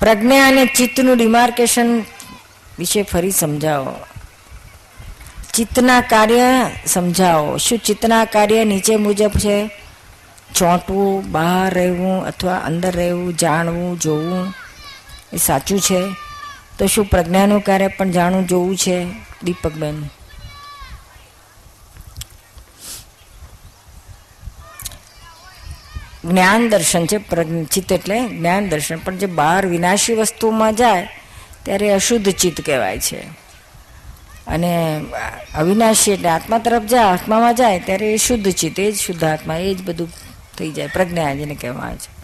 પ્રજ્ઞા અને ચિત્તનું ડિમાર્કેશન વિશે ફરી સમજાવો. ચિત્તના કાર્ય સમજાવો. શું ચિત્તના કાર્ય નીચે મુજબ છે? ચોંટવું, બહાર રહેવું અથવા અંદર રહેવું, જાણવું, જોવું એ સાચું છે? તો શું પ્રજ્ઞાનું કાર્ય પણ જાણવું, જોવું છે, દીપકબેન? જ્ઞાન દર્શન છે ચિત્ત એટલે જ્ઞાન દર્શન. પણ જે બહાર વિનાશી વસ્તુમાં જાય, ત્યારે અશુદ્ધ ચિત્ત કહેવાય છે. અને અવિનાશી એટલે આત્મા તરફ જાય, આત્મામાં જાય, ત્યારે એ શુદ્ધ ચિત્ત, એ જ શુદ્ધ આત્મા, એ જ બધું થઈ જાય, પ્રજ્ઞા જેને કહેવાય છે.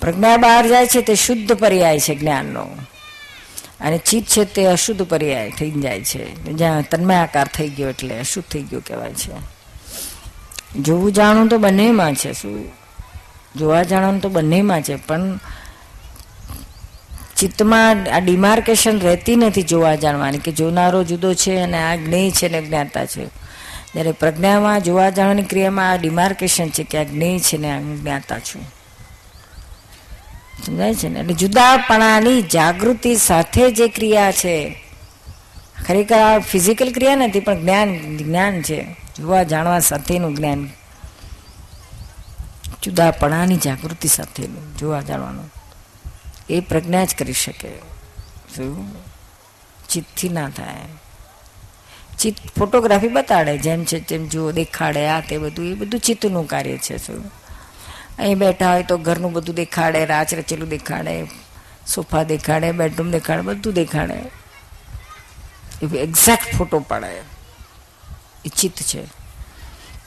પ્રજ્ઞા બહાર જાય છે, તે શુદ્ધ પર્યાય છે જ્ઞાનનો. અને ચિત્ત છે, તે અશુદ્ધ પર્યાય થઈ જાય છે. જ્યાં તન્મયાકાર થઈ ગયો એટલે અશુદ્ધ થઈ ગયો કહેવાય છે. જોવું, જાણવું તો બંનેમાં છે, શું જોવા જાણવાનું તો બંનેમાં છે, પણ ચિત્તમાં આ ડિમાર્કેશન રહેતી નથી જોવા જાણવાની કે જોનારો જુદો છે અને આ જ્ઞેય છે ને જ્ઞાતા છે. જ્યારે પ્રજ્ઞામાં જોવા જાણવાની ક્રિયામાં આ ડિમાર્કેશન છે કે આ જ્ઞેય છે ને આ જ્ઞાતા છું. સમજાય છે ને? એટલે જુદાપણાની જાગૃતિ સાથે જે ક્રિયા છે, ખરેખર આ ફિઝિકલ ક્રિયા નથી, પણ જ્ઞાન જ્ઞાન છે. જોવા જાણવા સાથેનું જ્ઞાન. જુદાપણાની જાગૃતિ સાથેનું જોવા જાણવાનું. એ પ્રજ્ઞા જ કરી શકે. શું? ચિત્તથી ના થાય. ચિત્ત ફોટોગ્રાફી બતાડે, જેમ છે તેમ જુઓ, દેખાડે, આ તે બધું, એ બધું ચિત્તનું કાર્ય છે, શું? અહીં બેઠા હોય તો ઘરનું બધું દેખાડે રાચ રચેલું દેખાડે, સોફા દેખાડે, બેડરૂમ દેખાડે, બધું દેખાડે. એક્ઝેક્ટ ફોટો પાડે. એ ચિત્ત છે.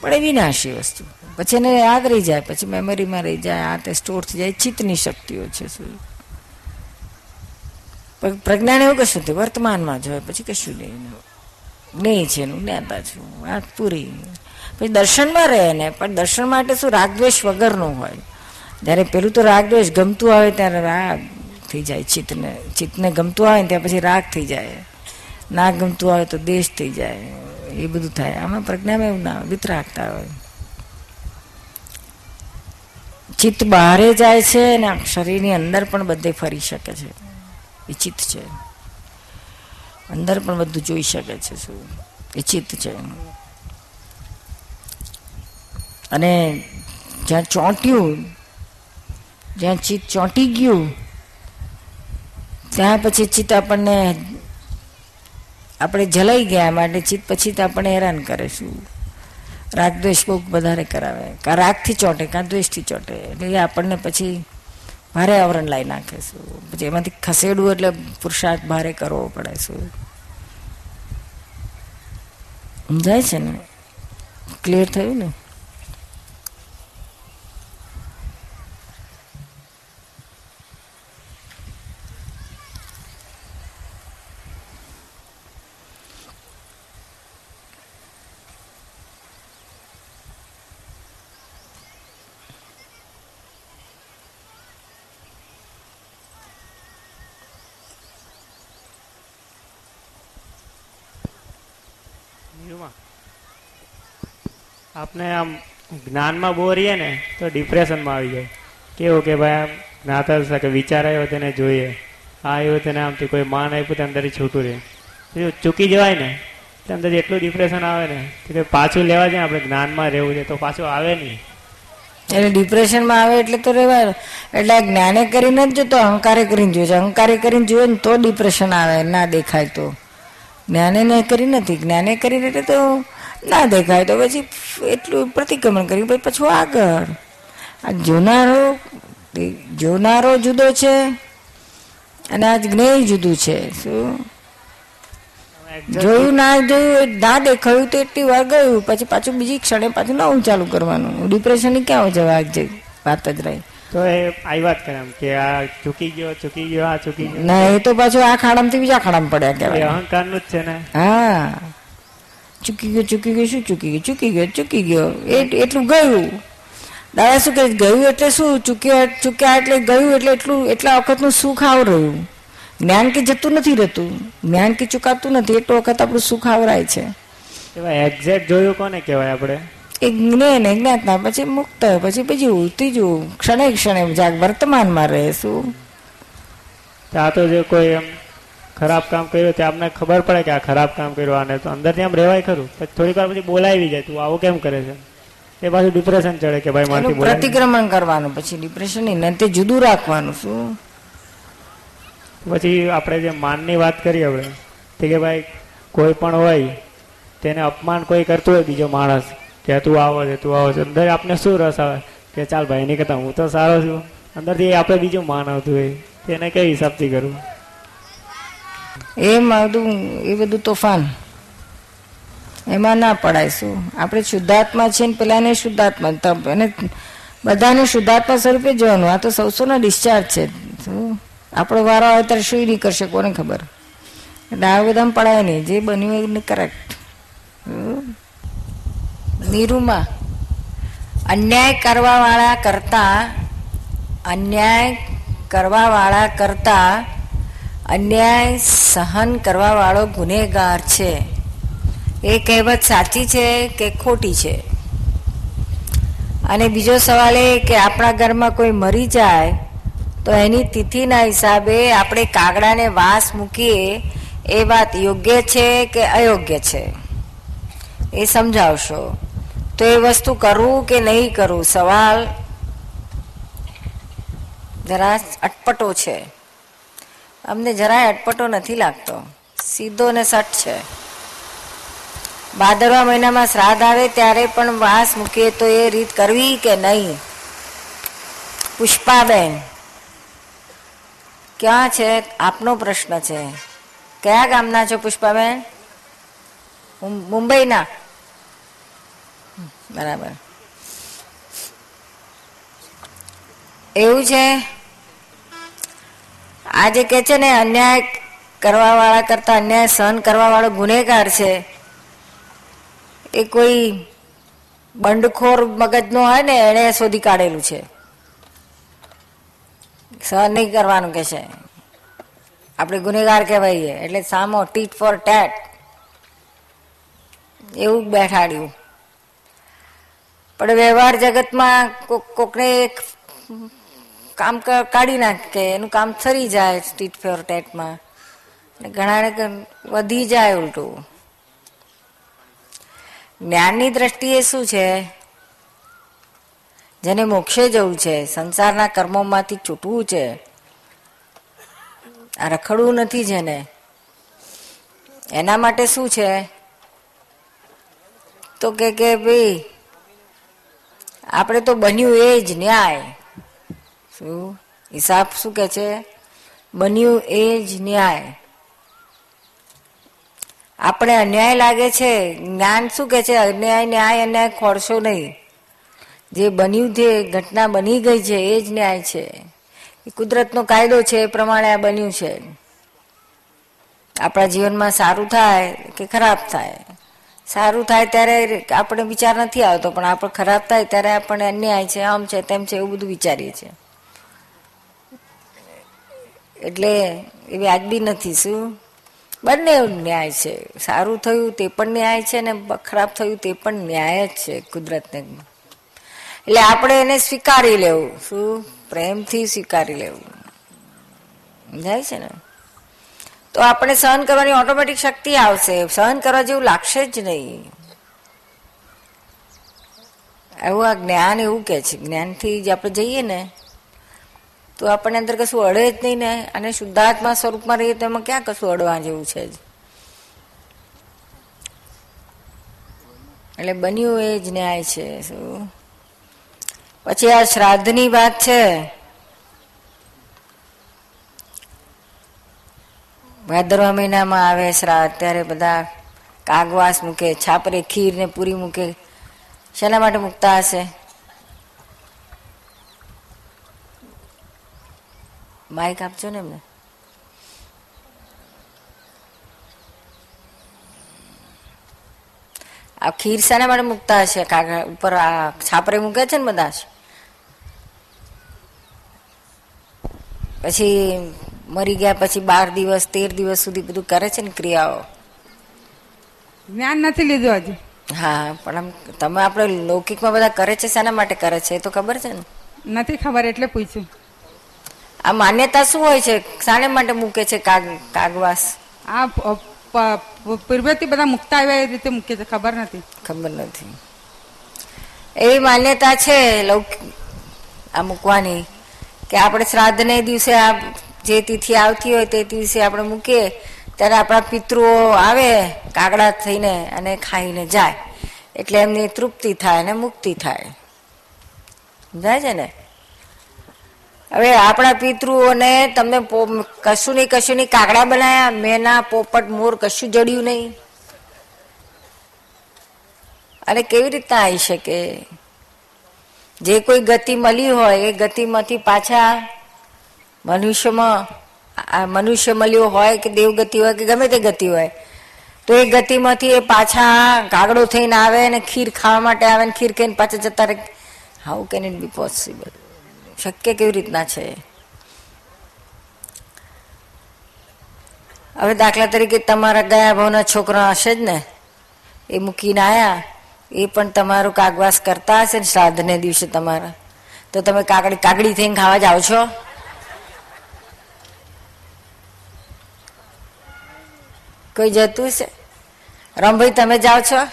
પણ એ વિનાશી વસ્તુ. પછી એને યાદ રહી જાય, પછી મેમરીમાં રહી જાય, આ તે સ્ટોર થઈ જાય, ચિત્તની શક્તિઓ છે શું? પ્રજ્ઞાને એવું કશું નથી વર્તમાનમાં જ હોય, પછી કશું નહીં. જ્ઞેય છે એનું જ્ઞાતા છું વાત પૂરી. પછી દર્શનમાં રહે ને પણ દર્શન માટે શું રાગદ્વેષ વગરનું હોય? જ્યારે પેલું તો રાગદ્વેષ ગમતું આવે ત્યારે રાગ થઈ જાય, ચિત્તને ચિત્તને ગમતું આવે ત્યાં પછી રાગ થઈ જાય. ના ગમતું આવે તો દેશ થઈ જાય. એ બધું થાય. આમાં પ્રજ્ઞામાં એવું ના, વિતરાગતા હોય. ચિત્ત બહારે જાય છે અને શરીરની અંદર પણ બધે ફરી શકે છે. એ ચિત્ત છે. અંદર પણ બધું જોઈ શકે છે શું? એ ચિત્ત છે. અને જ્યાં ચોંટ્યું, જ્યાં ચિત્ત ચોંટી ગયું, ત્યાં પછી ચિત્ત આપણને આપણે જલાઈ ગયા માટે ચિત્ત પછી તો આપણને હેરાન કરે શું? રાગદ્વેષ બહુ વધારે કરાવે. કાં રાગથી ચોંટે, કાં દ્વેષથી ચોંટે. એટલે એ આપણને પછી ભારે આવરણ લાવી નાખે શું? પછી એમાંથી ખસેડવું એટલે પુરુષાર્થ ભારે કરવો પડે શું? સમજાય છે ને? ક્લિયર થયું ને? આપણે આમ જ્ઞાનમાં બહુ રહીએ ને, તો ડિપ્રેશનમાં આવી જાય. કેવું કે ભાઈ આમ જ્ઞાતા શકે વિચાર આવ્યો તેને જોઈએ. આ આવ્યો તેને આમથી કોઈ માન આપ્યું તો અંદર છૂટું રહે. ચૂકી જવાય ને, તો અંદર એટલું ડિપ્રેશન આવે ને કે પાછું લેવા જાય, આપણે જ્ઞાનમાં રહેવું છે, તો પાછું આવે નહીં. એટલે ડિપ્રેશનમાં આવે એટલે તો રહેવાય એટલે જ્ઞાને કરીને જ જોતો અહંકારે કરીને જોયો અહંકારે કરીને જોયો ને તો ડિપ્રેશન આવે, ના દેખાય તો. જ્ઞાને નહીં કરી નથી. જ્ઞાને કરીને એટલે તો ના દેખાય તો પછી એટલું પ્રતિક્રમણ કર્યું પછી પાછું આગળ. આ જોનારો જોનારો જુદો છે અને આ જ્ઞેય જુદું છે. શું? જોયું ના જોયું ના દેખાયું તો એટલી વાર ગયું. પછી પાછું બીજી ક્ષણે પાછું નવું ચાલુ કરવાનું. ડિપ્રેશન ક્યાં જવા વાત જ રહી. તો એ આવી વાત કરે કે આ ચૂકી ગયો ચૂકી ગયો આ ચૂકી ગયો. ના એ તો પાછું આ ખાડામાંથી બીજા ખાડામાં પડ્યા કહેવાય. અહંકારનું જ છે ને. હા. ચૂકી ગયો ચૂકી ગયો શું ચૂકી ગયો? ચૂકી ગયો ચૂકી ગયો. એટલું ગયું. દાદા શું કહે? ગયું એટલે શું? ચૂક્યા ચૂક્યા એટલે ગયું એટલે એટલું એટલા વખતનું સુખ આવ રહ્યું જ્ઞાન કે જતું નથી રહેતું. જ્ઞાન કે ચૂકાતું નથી એટલો વખત આપણું સુખ આવરાય છે. એક્ઝેક્ટ જોયું કોને કહેવાય આપણે? એ જ્ઞાન જ્ઞાતના પછી મુક્ત પછી બીજું ત્રીજું ક્ષણે ક્ષણે જાગ વર્તમાનમાં રહે શું? તો આ તો જે કોઈ એમ ખરાબ કામ કર્યું તે આપને ખબર પડે કે આ ખરાબ કામ કર્યું આને તો અંદરથી આમ રહેવાય ખરું. પછી થોડીક વાર પછી બોલાવી જાય તું આવું કેમ કરે છે? એ પાછું ડિપ્રેશન ચડે કે ભાઈ મારથી પ્રતિક્રમણ કરવાનું પછી ડિપ્રેશન તે જુદું રાખવાનું શું? પછી આપણે જે માનની વાત કરીએ આપણે તે કે ભાઈ કોઈ પણ હોય તેને અપમાન કોઈ કરતું હોય બીજો માણસ કે તું આવો છે તું આવો છે અંદર આપને શું રસ આવે? કે ચાલ ભાઈ એની કરતા હું તો સારો છું. અંદરથી આપણે બીજું માન આવતું હોય તેને કઈ હિસાબથી કરવું એ બધું એ બધું તોફાન. એમાં ના પડાય શું? આપણે શુદ્ધાત્મા છે ને પેલાને શુદ્ધાત્મા એને બધાને શુદ્ધાત્મા સ્વરૂપે જોવાનું. આ તો સૌસોનો ડિસ્ચાર્જ છે. શું? આપણો વારો આવે ત્યારે શું નહીં કરશે, કોને ખબર? એટલે આ બધામાં પડાય નહીં. જે બન્યું એ કરેક્ટ નીરુમાં. અન્યાય કરવાવાળા કરતા, અન્યાય કરવાવાળા કરતા અન્યાય સહન કરવાવાળો ગુનેગાર છે. એ કહેવત સાચી છે કે ખોટી છે? અને બીજો સવાલ એ કે આપણા ઘરમાં કોઈ મરી જાય, તો એની તિથિના હિસાબે આપણે કાગડાને વાસ મૂકીએ, એ વાત યોગ્ય છે કે અયોગ્ય છે? એ સમજાવશો? તો એ વસ્તુ કરવું કે નહીં કરવું સવાલ જરા અટપટો છે. અમને જરાય અટપટો નથી લાગતો. સીધો ને સટ છે. ભાદરવા મહિનામાં શ્રાદ્ધ આવે ત્યારે પણ વાસ મૂકીએ તો એ રીત કરવી કે નહીં? પુષ્પાબેન, ક્યાં છે? આપનો પ્રશ્ન છે. કયા ગામના છો પુષ્પાબેન? મુંબઈના? બરાબર. એવું છે? આ જે કે છે ને, અન્યાય કરવા વાળા કરતા અન્યાય સહન કરવા વાળો ગુનેગાર છે. એ કોઈ બંડખોર મગજનો હોય ને એણે શોધી કાઢેલું છે. સહન નહીં કરવાનું કે છે. આપણે ગુનેગાર કહેવાઈએ, એટલે સામો ટીટ ફોર ટેટ. એવું બેઠાડ્યું. પણ વ્યવહાર જગતમાં કોક કોકને એક કામ કાઢી નાખે એનું કામ થરી જાય સ્ટ્રીટ ફેર ટેટમાં ઘણાને વધી જાય ઉલટું. જ્ઞાનની દ્રષ્ટિએ શું છે? જેને મોક્ષે જવું છે, સંસારના કર્મોમાંથી છૂટવું છે. આ રખડવું નથી જેને. એના માટે શું છે? તો કે કે ભાઈ, આપણે તો બન્યું એ જ ન્યાય. શું? હિસાબ શું કે છે? બન્યું એ જ ન્યાય. આપણે અન્યાય લાગે છે. જ્ઞાન શું કે છે? અન્યાય, ન્યાય, અન્યાય ખોરશો નહીં. જે બન્યું છે ઘટના બની ગઈ છે, એ જ ન્યાય છે. એ કુદરતનો કાયદો છે, એ પ્રમાણે આ બન્યું છે. આપણા જીવનમાં સારું થાય કે ખરાબ થાય? સારું થાય ત્યારે આપણે વિચાર નથી આવતો, પણ આપણે ખરાબ થાય ત્યારે આપણને અન્યાય છે, આમ છે, તેમ છે, એવું બધું વિચારીએ છીએ. એટલે એ વ્યાજબી નથી, શું? બંને ન્યાય છે. સારું થયું તે પણ ન્યાય છે ને ખરાબ થયું તે પણ ન્યાય જ છે કુદરતને. એટલે આપણે એને સ્વીકારી લેવું, શું? પ્રેમથી સ્વીકારી લેવું. સમજાય છે ને? તો આપણે સહન કરવાની ઓટોમેટિક શક્તિ આવશે. સહન કરવા જેવું લાગશે જ નહીં. એવું આ જ્ઞાન એવું કે છે. જ્ઞાનથી જ આપણે જઈએ ને તો આપણને અંદર કશું અડે જ નહીં ને. અને શુદ્ધાત્મા સ્વરૂપમાં રહીએ તો એમાં ક્યાં કશું અડવા જેવું છે જ? એટલે બન્યું એ જ ન્યાય છે. શું? પછી આ શ્રાદ્ધની વાત છે. ભાદરવા મહિનામાં આવે શ્રાદ્ધ, ત્યારે બધા કાગવાસ મૂકે, છાપરે ખીર ને પૂરી મૂકે. શેના માટે મૂકતા હશે? માઇક આપજો ને એમને આ ખીર શાના માટે મૂકતા હશે કાગળ ઉપર આ છાપરે મૂકે છે ને બધા પછી મરી ગયા પછી બાર દિવસ તેર દિવસ સુધી બધું કરે છે ને ક્રિયાઓ? જ્ઞાન નથી લીધું હજી. હા પણ આમ તમે આપણે લૌકિકમાં બધા કરે છે શાના માટે કરે છે એ તો ખબર છે ને? નથી ખબર એટલે પૂછ્યું. આ માન્યતા શું હોય છે? શાને માટે મૂકે છે કાગ કાગવાસ? આ પૂર્વેથી બધા મુકતા આવ્યા એ રીતે મૂકે છે. ખબર નથી. ખબર નથી. એવી માન્યતા છે લૌકિક આ મૂકવાની કે આપણે શ્રાદ્ધને દિવસે આ જે તિથિ આવતી હોય તે દિવસે આપણે મૂકીએ ત્યારે આપણા પિતૃઓ આવે કાગડા થઈને અને ખાઈને જાય. એટલે એમની તૃપ્તિ થાય અને મુક્તિ થાય. સમજાય છે ને? હવે આપણા પિતૃઓને તમને પો- કશું નહીં કશું નહીં, કાગડા બનાયા, મેના, પોપટ, મોર, કશું જડ્યું નહીં. અને કેવી રીતના આવી શકે? જે કોઈ ગતિ મળી હોય, એ ગતિમાંથી પાછા મનુષ્યમાં મનુષ્ય મળ્યો હોય કે દેવ ગતિ હોય કે ગમે તે ગતિ હોય, તો એ ગતિમાંથી એ પાછા કાગડો થઈને આવે અને ખીર ખાવા માટે આવે ને ખીર ખાઈને પાછા જતા રહે. How can it be possible શક્ય કેવી રીતના છે? હવે દાખલા તરીકે તમારા ગયા ભાવના છોકરા હશે જ ને? એ મૂકીને આયા, એ પણ તમારું કાગવાસ કરતા હશે ને શ્રાદ્ધને દિવસે તમારા? તો તમે કાકડી કાકડી થઈને ખાવા જાઓ છો? કોઈ જતું છે રમભાઈ, તમે જાઓ છો?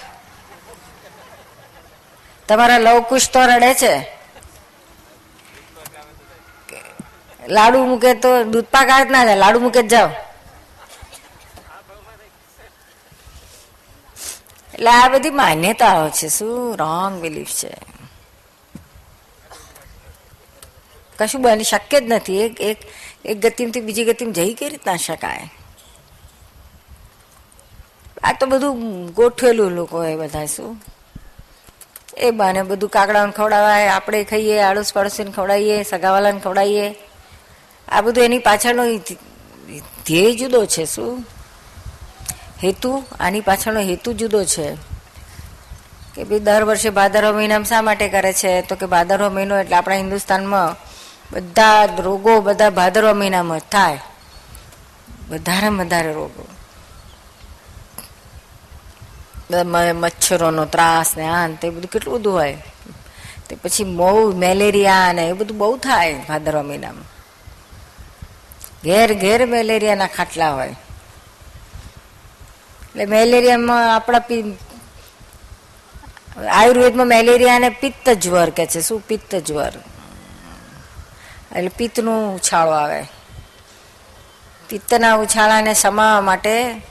તમારા લવકુશ તો રડે છે? લાડુ મૂકે તો દૂધ પાક આવે જ ના જાય લાડુ મૂકે જાઓ. એટલે આ બધી માન્યતાઓ છે. શું રોંગ બિલીફ છે? કશું બની શક્ય જ નથી. એક એક એક ગતિમથી બીજી ગતિમાં જઈ કઈ રીતના શકાય? આ તો બધું ગોઠવેલું લોકો એ બધા શું? એ બાને બધું કાકડાઓને ખવડાવાય, આપણે ખાઈએ આડોશ પાડોશીને ખવડાવીએ સગાવાલાને ખવડાવીએ આ બધું એની પાછળનો ધ્યેય જુદો છે, શું? હેતુ, આની પાછળનો હેતુ જુદો છે. કે ભાઈ દર વર્ષે ભાદરવા મહિનામાં શા માટે કરે છે? તો કે ભાદરવા મહિનો એટલે આપણા હિન્દુસ્તાનમાં બધા રોગો બધા ભાદરવા મહિનામાં થાય. વધારે વધારે રોગો. મચ્છરોનો ત્રાસ ને આ તે બધું કેટલું બધું હોય. તે પછી બહુ મેલેરિયા ને એ બધું બહુ થાય ભાદરવા મહિનામાં. ઘેર ઘેર મેલેરિયાના ખાટલા હોય. એટલે મેલેરિયામાં આપણા પી આયુર્વેદમાં મેલેરિયાને પિત્ત જ્વર કે છે. શું પિત્ત જ્વર? એટલે પિત્તનું ઉછાળો આવે. પિત્તના ઉછાળાને સમાવવા માટે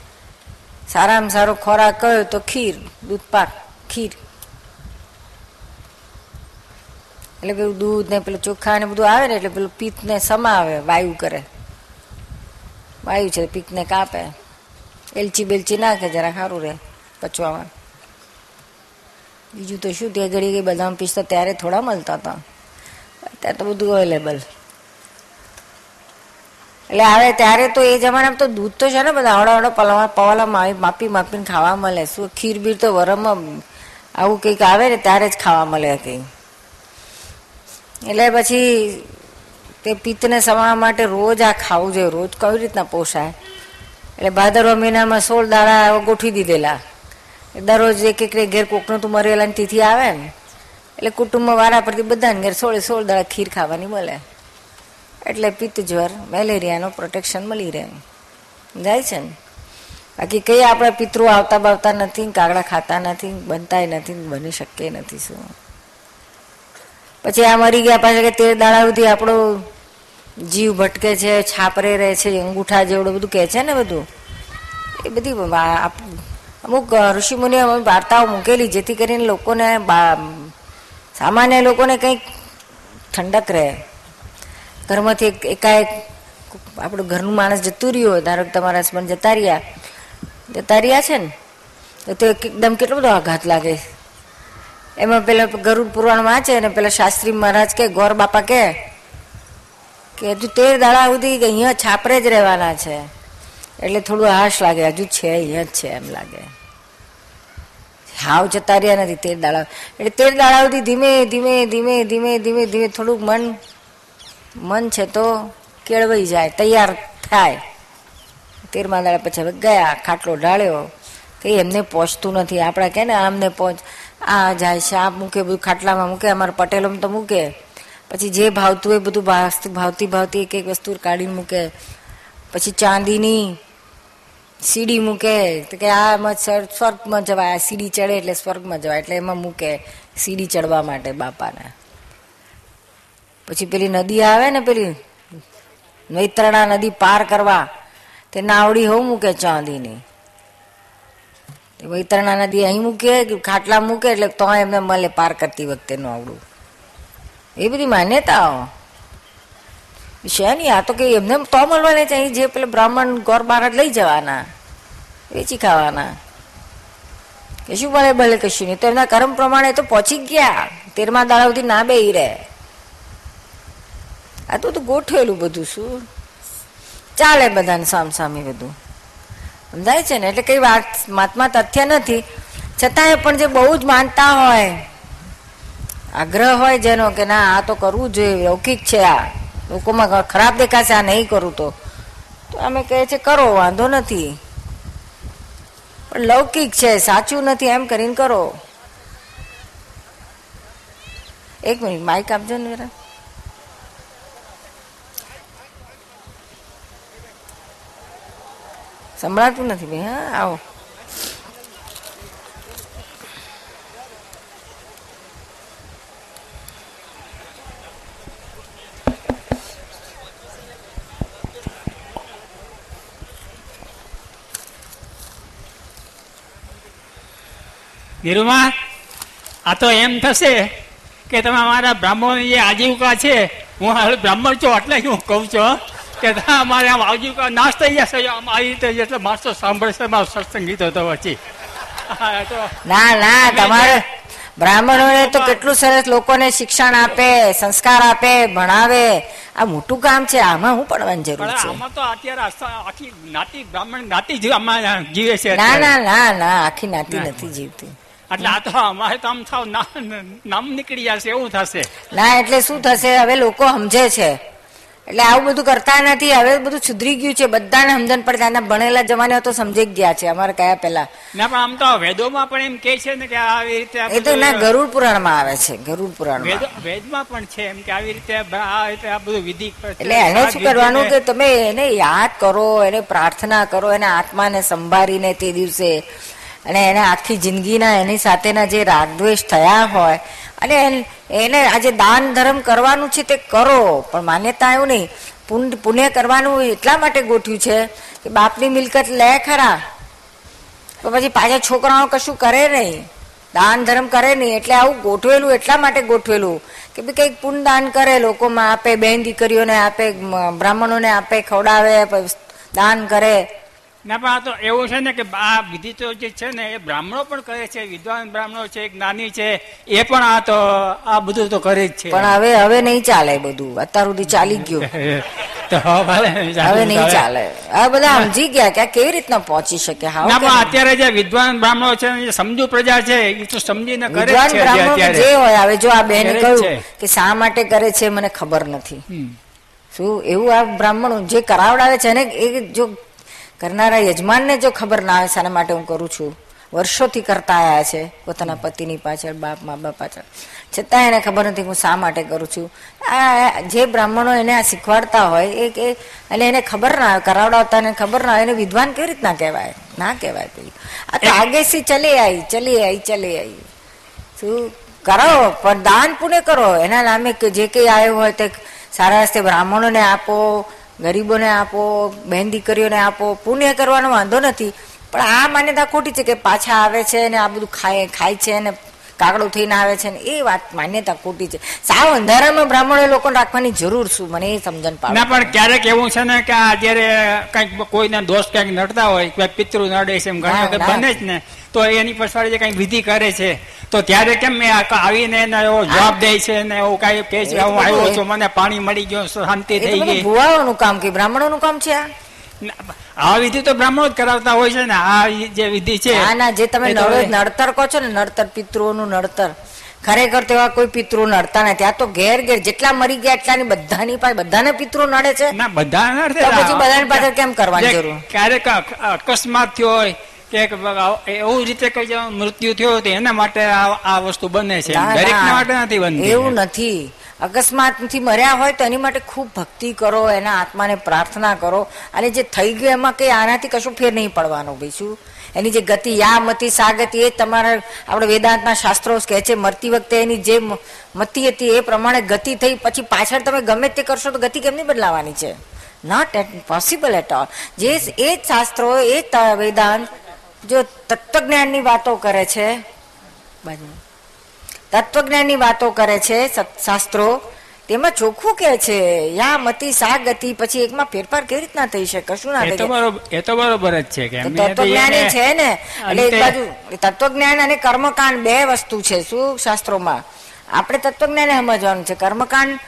સારામાં સારો ખોરાક કયો તો ખીર, દૂધપાક, ખીર. એટલે પેલું દૂધ ને પેલું ચોખા ને બધું આવે ને એટલે પેલું પિત્તને સમાવે, વાયુ કરે. વાયુ છે, પીકને કાપે. એલચી બેલચી નાખે જરા સારું રહે પચવામાં. બીજું તો શું, તે ઘડી ગઈ બદામ પીસતા ત્યારે થોડા મળતા હતા. અત્યારે તો બધું અવેલેબલ એટલે આવે ત્યારે તો એ જમાનામાં તો દૂધ તો છે ને બધા આવડા આવડા પલવા માપી માપી માપીને ખાવા મળે. શું ખીર બીર તો વરમમાં આવું કંઈક આવે ને ત્યારે જ ખાવા મળે કંઈ. એટલે પછી તે પિત્તને સમાવવા માટે રોજ આ ખાવું જોઈએ. રોજ કઈ રીતના પોસાય એટલે ભાદરવા મહિનામાં સોળ દાડા ગોઠવી દીધેલા. દરરોજ એક એક ઘેર કોકનું તો મરેલાની તિથિ આવે ને. એટલે કુટુંબમાં વારા પરથી બધાને ઘેર સોળે સોળ દાડા ખીર ખાવાની મળે. એટલે પિત્ત જ્વર, મેલેરિયાનો પ્રોટેક્શન મળી રહે. જાય છે ને? બાકી કઈ આપણા પિતૃ આવતા બાવતા નથી, કાગડા ખાતા નથી, બનતાય નથી, બની શકે નથી શું? પછી આ મરી ગયા પાછા કે તેર દાડા સુધી આપણો જીવ ભટકે છે, છાપરે રહે છે, અંગૂઠા જેવડું બધું કહે છે ને બધું. એ બધી અમુક ઋષિમુનિઓ વાર્તાઓ મૂકેલી જેથી કરીને લોકોને સામાન્ય લોકોને કંઈક ઠંડક રહે. ઘરમાંથી એક એકાએક આપણું ઘરનું માણસ જતું રહ્યું હોય, ધારો કે તમારા હસબન્ડ જતા રહ્યા. જતા રહ્યા છે ને, તે એકદમ કેટલો બધો આઘાત લાગે. એમાં પેલા ગરુડ પુરાણ વાંચે ને પેલા શાસ્ત્રી મહારાજ કે, ગોર બાપા કે કે હજુ તેર દાડા સુધી અહીંયા છાપરે જ રહેવાના છે. એટલે થોડું હાશ લાગે, હજુ છે, અહીંયા જ છે, એમ લાગે. હાવ જતા રહ્યા નથી તેર દાડા. એટલે તેર દાડા સુધી ધીમે ધીમે ધીમે ધીમે ધીમે ધીમે થોડુંક મન મન છે તો કેળવાઈ જાય, તૈયાર થાય. તેરમા દાડા પછી હવે ગયા, ખાટલો ઢાળ્યો. કંઈ એમને પહોંચતું નથી. આપણા કે ને, આમને પહોંચ આ જાય શાપ મૂકે, બધું ખાટલામાં મૂકે, અમારા પટેલોમાં તો મૂકે. પછી જે ભાવતું એ બધું ભાવતી ભાવતી ભાવતી એક એક વસ્તુ કાઢીને મૂકે. પછી ચાંદીની સીડી મૂકે. તો કે આ સ્વર્ગમાં જવાય, આ સીડી ચડે એટલે સ્વર્ગમાં જવાય, એટલે એમાં મૂકે સીડી ચડવા માટે બાપાને. પછી પેલી નદી આવે ને પેલી નૈત્રણા નદી પાર કરવા, તે નાવડી હોવ મૂકે ચાંદીની. વૈતરણા નદી અહીં મૂકે ખાટલા મૂકે એટલે તો એમને મળે પાર કરતી વખતે આવડું. એ બધી માન્યતાઓ. છે નહીં આ તો કે એમને તો મળવાને છે અહીં જે પેલે બ્રાહ્મણ ગોર જ લઈ જવાના, વેચી ખાવાના. કશું ભલે ભલે કશું નહીં. તો એમના કર્મ પ્રમાણે તો પહોંચી ગયા. તેરમા દાડા સુધી ના બે રહે. આ તો ગોઠવેલું બધું શું? ચાલે બધાને સામસામે બધું. સમજાય છે ને? એટલે કઈ વાત, મહાત્મા તથ્ય નથી. છતાંય પણ જે બહુ જ માનતા હોય, આગ્રહ હોય જેનો કે ના, આ તો કરવું જોઈએ, લૌકિક છે આ. લોકોમાં ખરાબ દેખાશે, આ નહીં કરું તો. તો અમે કહે છે, કરો, વાંધો નથી. પણ લૌકિક છે, સાચું નથી એમ કરીને કરો. એક મિનિટ માઇક આપજો ને જરા. સંભળાતું નથી ભાઈ હા આવો ધીરુમાં આ તો એમ થશે કે તમે અમારા બ્રાહ્મણ જે આજીવિકા છે, હું હાલ બ્રાહ્મણ છું એટલે હું કહું છું કે અમારે આમ આજીવિકા નાશ થઈ જશે આમ આવી રીતે એટલે માણસો સાંભળશે મારો સત્સંગ ગીતો હતો પછી. ના ના તમારે બ્રાહ્મણોને તો કેટલું સરસ લોકોને શિક્ષણ આપે સંસ્કાર આપે ભણાવે. આ મોટું કામ છે આમાં હું પડવાની જરૂર છે. આમાં તો અત્યારે આખી નાતી બ્રાહ્મણ નાતી જીવ આમાં જીવે છે ના ના ના ના આખી નાતી નથી જીવતી. એટલે આ તો અમારે તો આમ થાવ નામ નીકળી જશે એવું થશે. ના એટલે શું થશે? હવે લોકો સમજે છે. એટલે આવું બધું કરતા નથી. હવે બધું સુધરી ગયું છે. બધાને સમજણ પડે. ત્યાંના ભણેલા જમાને તો સમજી ગયા છે. અમારે કયા પેલા ના પણ આમ તો વેદોમાં પણ એમ કે છે ને કે આવી રીતે એ તો ના ગરુડ પુરાણમાં આવે છે. ગરુડ પુરાણ વેદમાં પણ છે એમ કે આવી રીતે આ રીતે આ બધું વિધિ એટલે એને શું કરવાનું કે તમે એને યાદ કરો એને પ્રાર્થના કરો એને આત્માને સંભાળીને તે દિવસે અને એને આખી જિંદગીના એની સાથેના જે રાગદ્વેષ થયા હોય, અને એન- આજે દાન ધર્મ કરવાનું છે તે કરો, પણ માન્યતા એવું નહીં. પુણ્ય કરવાનું એટલા માટે ગોઠ્યું છે કે બાપની મિલકત લે ખરા. તો પછી પાછા છોકરાઓ કશું કરે નહીં. દાન ધર્મ કરે નહીં, એટલે આવું ગોઠવેલું, એટલા માટે ગોઠવેલું કે ભાઈ કંઈક પુણ્ય દાન કરે, લોકોમાં આપે, બેન દીકરીઓને આપે બ્રાહ્મણોને આપે, ખવડાવે દાન કરે. ના પણ આ તો એવું છે ને કે આ વિધિ તો જે છે ને એ બ્રાહ્મણો પણ કરે છે વિદ્વાન બ્રાહ્મણો છે જ્ઞાની છે એ પણ આ તો આ બધું તો કરે જ છે. પણ હવે હવે નહીં ચાલે બધું. અત્યાર સુધી ચાલી ગયું. હવે નહીં ચાલે. આ બધા સમજી ગયા કે કેવી રીતના પહોંચી શકે? હા અત્યારે જે વિદ્વાન બ્રાહ્મણો છે જે સમજુ પ્રજા છે એ તો સમજીને કરે છે બ્રાહ્મણો જે હોય હવે જો આ બેને કહ્યું કે શા માટે કરે છે મને ખબર નથી. શું? એવું આ બ્રાહ્મણો જે કરાવડાવે છે ને એ જો કરનારા યજમાનને જો ખબર ના આવે શાના માટે હું કરું છું? વર્ષોથી કરતા આવ્યા છે, પોતાના પતિની પાછળ, બાપ, મા, બાપ પાછળ. છતાં એને ખબર નથી હું શા માટે કરું છું. આ જે બ્રાહ્મણો એને આ શીખવાડતા હોય, એ કે અને એને ખબર ના આવે કરાવડાવતા એને ખબર ના આવે એને વિદ્વાન કેવી રીતના કહેવાય? ના કહેવાય પેલું આ તો આગેસી ચલી આવી ચલી આવી ચલી આવી શું? કરો, પણ દાન પુણ્ય કરો. એના નામે જે કંઈ આવ્યું હોય તે સારા રસ્તે બ્રાહ્મણોને આપો ગરીબોને આપો બહેન દીકરીઓને આપો પુણ્ય કરવાનો વાંધો નથી. પણ આ માન્યતા ખોટી છે કે પાછા આવે છે ને આ બધું ખાય ખાય છે ને કાગડું થઈને આવે છે ને એ વાત માન્યતા ખોટી છે. સાવ અંધારામાં બ્રાહ્મણો લોકોને રાખવાની જરૂર શું? મને એ સમજણ પાડે. ના પણ ક્યારેક એવું છે ને કે આ જયારે કંઈક કોઈને દોષ ક્યાંક નડતા હોય કોઈ પિતૃ નડે છે એમ ઘણી વખત બને જ ને. તો એની પછાડી જે કઈ વિધિ કરે છે તો ત્યારે કેમ મેં આવીને એને એવો જવાબ દે છે ને એવું કઈ કે છે હું આવ્યો છું મને પાણી મળી ગયું શાંતિ થઈ ગઈ. ભુવાઓનું કામ કે બ્રાહ્મણોનું કામ છે આ? આ વિધિ તો બ્રાહ્મણો જ કરાવતા હોય છે ને આ જે વિધિ છે ના જે તમે નડતર કહો છો ને નડતર પિતૃઓનું નડતર ખરેખર તો એવા કોઈ પિતૃ નડતા નથી. આ તો ઘેર ઘેર જેટલા મરી ગયા એટલાની બધાની પાસે બધાને પિતૃ નડે છે? ના બધા નડે પછી બધાની પાછળ કેમ કરવાની જરૂર? ક્યારેક અકસ્માત થયો હોય કે એવું રીતે કઈ મૃત્યુ થયો તો એના માટે આ વસ્તુ બને છે. દરેક માટે નથી બનતી. એવું નથી. અકસ્માતથી મર્યા હોય તો એની માટે ખૂબ ભક્તિ કરો એના આત્માને પ્રાર્થના કરો. અને જે થઈ ગયું એમાં કંઈ આનાથી કશું ફેર નહીં પડવાનો ભાઈ શું એની જે ગતિ યા મતિ સાગતિ એ તમારા આપણે વેદાંતના શાસ્ત્રો કહે છે મરતી વખતે એની જે મતિ હતી એ પ્રમાણે ગતિ થઈ પછી પાછળ તમે ગમે તે કરશો તો ગતિ કેમની બદલાવાની છે? Not at possible at all જે એ જ શાસ્ત્રો એ જ વેદાંત જો તત્વજ્ઞાનની વાતો કરે છે બાજુ તત્વજ્ઞાનની વાતો કરે છે શાસ્ત્રો તેમાં ચોખ્ખું કે છે યા મતિ સા ગતિ પછી એકમાં ફેરફાર કેવી રીતના થઈ શકે કશું ના થઈ એ તો બરોબર જ છે કે તત્વજ્ઞાન છે ને? એટલે એક બાજુ તત્વજ્ઞાન અને કર્મકાંડ બે વસ્તુ છે શું? શાસ્ત્રોમાં. આપણે તત્વજ્ઞાને સમજવાનું છે. કર્મકાંડ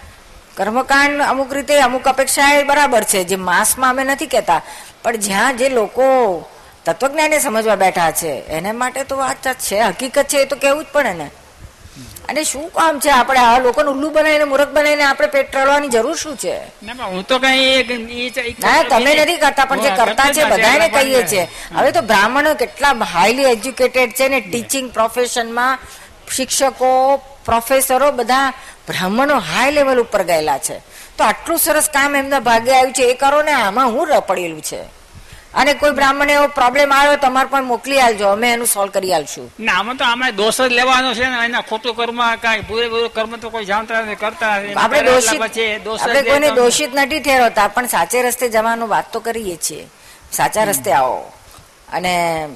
કર્મકાંડ અમુક રીતે અમુક અપેક્ષા એ બરાબર છે જે માસમાં અમે નથી કહેતા. પણ જ્યાં જે લોકો તત્વજ્ઞાને સમજવા બેઠા છે. એને માટે તો વાત છે. હકીકત છે એ તો કહેવું જ પડે ને. અને શું કામ છે? આપણે આ લોકોને ઉલ્લુ બનાવીને મૂર્ખ બનાવીને આપણે પેટ ટ્રળવાની જરૂર શું છે? હું તો કઈ ના તમે નથી કરતા પણ જે કરતા છે બધાને કહીએ છીએ. હવે તો બ્રાહ્મણો કેટલા હાઈલી એજ્યુકેટેડ છે ને ટીચિંગ પ્રોફેશનમાં શિક્ષકો પ્રોફેસરો બધા બ્રાહ્મણો હાઈ લેવલ ઉપર ગયેલા છે. તો આટલું સરસ કામ એમના ભાગે આવ્યું છે. એ કરો ને આમાં હું રપડેલું છે. અને કોઈ બ્રાહ્મણ એવો પ્રોબ્લેમ આવ્યો તમારે પણ મોકલી આલજો. અમે એનું સોલ્વ કરી આલશું. ના આમાં તો આમાં દોષ જ લેવાનો છે ને. એના ખોટું કર્મ કાંઈ પૂરેપૂરું કર્મ તો કોઈ જાણતા નથી કરતા. આપણે દોષિત આપણે કોઈને દોષિત નથી ઠેરવતા પણ સાચે રસ્તે જવાનું વાત તો કરીએ છીએ. સાચા રસ્તે આવો. અને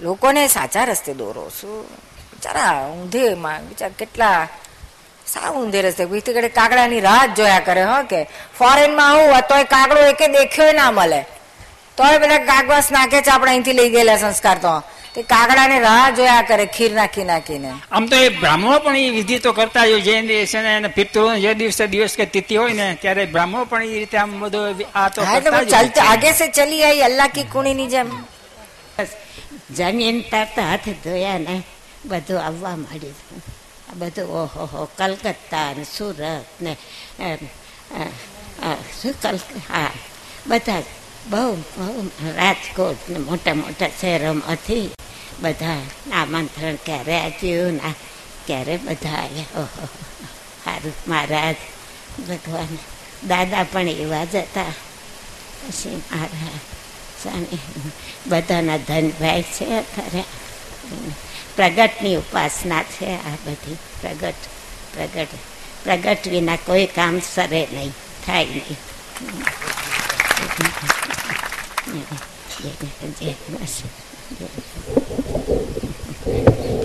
લોકોને સાચા રસ્તે દોરો. શું? બિચારા ઊંધે માં બિચારા કેટલા સાવ ઊંધે રસ્તે. બીજી કાગડાની રાહ જોયા કરે હો કે. ફોરેનમાં આવું તોય કાગડો એકે દેખ્યો ના મળે. તોય બધા કાગવાસ નાખે છે આપણે અહીંથી લઈ ગયેલા સંસ્કાર તો. તે કાગડાને રાહ જોયા કરે ખીર નાખી નાખીને. આમ તો એ બ્રાહ્મણો પણ એ વિધિ તો કરતા હોય જે દિવસે ને એને પિતૃ જે દિવસે દિવસ કે તિથિ હોય ને ત્યારે બ્રાહ્મણો પણ એ રીતે આમ બધો આ તો ચાલતા છે. આગે સે ચલી આઈ અલ્લાહ કી કુણીની જેમ. જમીન તરત હાથ ધોયા ને બધું આવવા માંડ્યું. આ બધું ઓહો હો કલકત્તા ને સુરત ને શું હા બધા બહુ બહુ રાજકોટ મોટા મોટા શહેરોમાંથી બધા આમંત્રણ ક્યારે આપ્યું ના ક્યારે બધા આવ્યા સારું મહારાજ, ભગવાન, દાદા પણ એવા જ હતા. પછી મારા સ્વામી બધાના ધનભાઈ છે અત્યારે. પ્રગટની ઉપાસના છે આ બધી. પ્રગટ પ્રગટ પ્રગટ વિના કોઈ કામ સરે નહીં, થાય નહીં.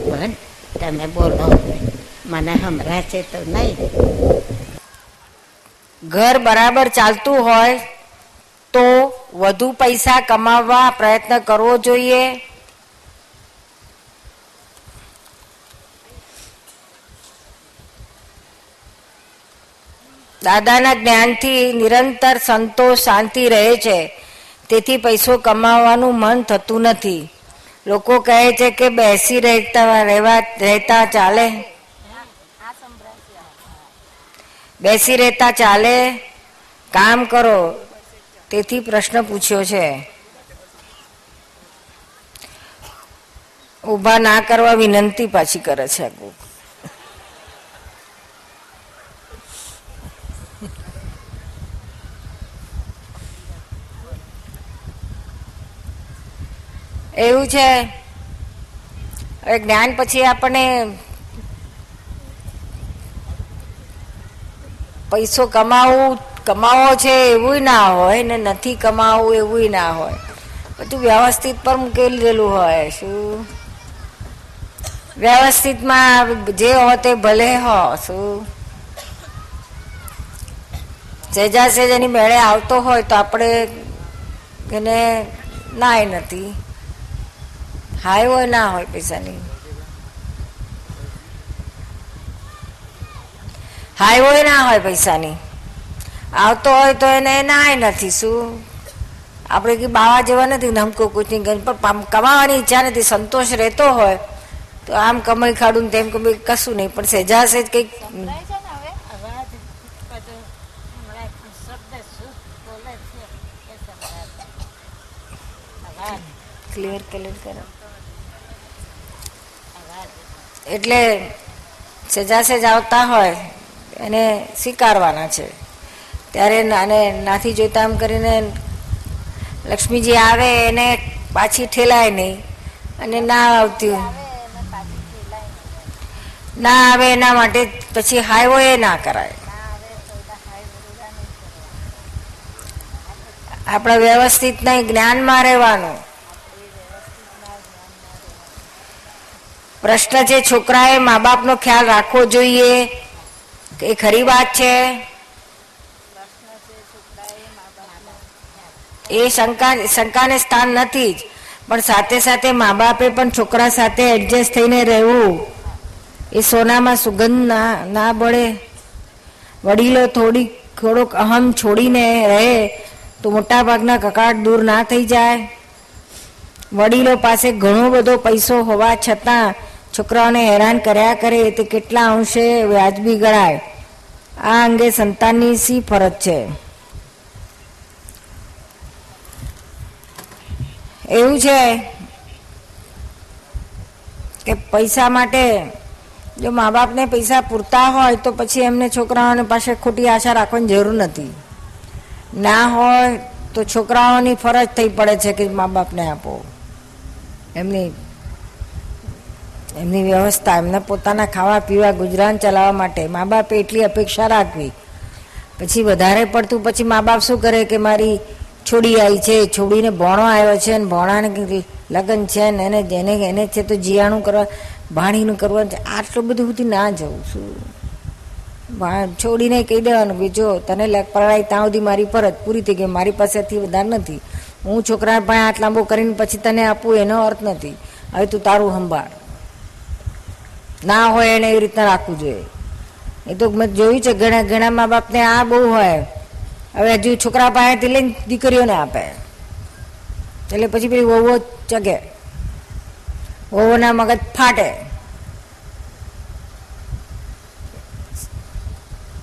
બોલ તમે બોલો મને હમણાં છે તો નહીં ઘર બરાબર ચાલતું હોય તો વધુ પૈસા કમાવવા પ્રયત્ન કરવો જોઈએ. દાદાના જ્ઞાનથી નિરંતર સંતોષ શાંતિ રહે છે. તેથી પૈસો કમાવાનું મન થતું નથી. લોકો કહે છે કે બેસી રહેતા રહેવા, રહેતા ચાલે. બેસી રહેતા ચાલે. કામ કરો. તેથી પ્રશ્ન પૂછ્યો છે. ઊભા ના કરવા વિનંતી પાછી કરે છે એવું છે? હવે જ્ઞાન પછી આપણને પૈસો કમાવું, કમાવો છે એવું ના હોય ને નથી કમાવું એવું ના હોય. બધું વ્યવસ્થિત પર મૂકેલું હોય, શું? વ્યવસ્થિતમાં જે હો તે ભલે હો, શું? સેજ એની મેળે આવતો હોય તો આપણે એને નાય નથી. હાય હોય ના હોય પૈસાની. હાય હોય ના હોય પૈસાની. આવતો હોય તો એને નાય નથી શું? આપણે કે બાવા જેવા નથી ને હમકો કુછ નહીં પણ કમાવાની ઈચ્છા નથી સંતોષ રહેતો હોય તો આમ કમાઈ ખાડું ને તેમ કમાઈ કશું નહીં પણ સહેજા સહેજ કંઈક ક્લિયર ક્લિયર કરો એટલે સજા સેજ આવતા હોય, એને સ્વીકારવાના છે. ત્યારે અને નાથી જોઈતા આમ કરીને લક્ષ્મીજી આવે, એને પાછી ઠેલાય નહીં. અને ના આવતી ના આવે એના માટે પછી હાઈવો એ ના કરાય. આપણે વ્યવસ્થિત નહીં, જ્ઞાનમાં રહેવાનું. પ્રશ્ન છે, છોકરાએ મા બાપનો ખ્યાલ રાખવો જોઈએ? એ ખરી વાત છે. એ શંકા, શંકાને સ્થાન નથી જ. પણ સાથે સાથે મા બાપે પણ છોકરા સાથે એડજસ્ટ થઈને રહેવું. એ સોનામાં સુગંધ ના ના બળે. વડીલો થોડી થોડોક અહમ છોડીને રહે, તો મોટાભાગના કકાટ દૂર ના થઈ જાય. વડીલો પાસે ઘણો બધો પૈસો હોવા છતાં છોકરાઓને હેરાન કર્યા કરે તે કેટલા અંશે વ્યાજબી ગણાય. આ અંગે સંતાનની શી ફરજ છે? એવું છે કે પૈસા માટે જો મા બાપને પૈસા પૂરતા હોય તો પછી એમને છોકરાઓને પાસે ખોટી આશા રાખવાની જરૂર નથી. ના હોય તો છોકરાઓની ફરજ થઈ પડે છે કે મા બાપને આપો. એમની એમની વ્યવસ્થા, એમને પોતાના ખાવા પીવા ગુજરાન ચલાવવા માટે મા બાપે એટલી અપેક્ષા રાખવી. પછી વધારે પડતું પછી મા બાપ શું કરે કે મારી છોડી આવી છે, છોડીને ભોણો આવ્યો છે ને ભોણાને લગ્ન છે ને એને એને એને છે તો જીયાણું કરવા, ભાણીનું કરવાનું છે. આટલું બધું સુધી ના જવું શું? છોડીને કહી દેવાનું કે જો તને લગ પરણાય ત્યાં સુધી મારી ફરજ પૂરી થઈ ગઈ, મારી પાસેથી વધારે નથી. હું છોકરા પાસે આટ લાંબો કરીને પછી તને આપું, એનો અર્થ નથી. હવે તું તારું સંભાળ. ના હોય એને એ રીતના રાખવું જોઈએ. એ તો મેં જોયું છે, ઘણા ઘણા મા બાપને આ બહુ હોય. હવે હજુ છોકરા પાસેથી લઈને દીકરીઓને આપે. એટલે પછી પેલી વહુઓ ચગે. વહુઓના મગજ ફાટે.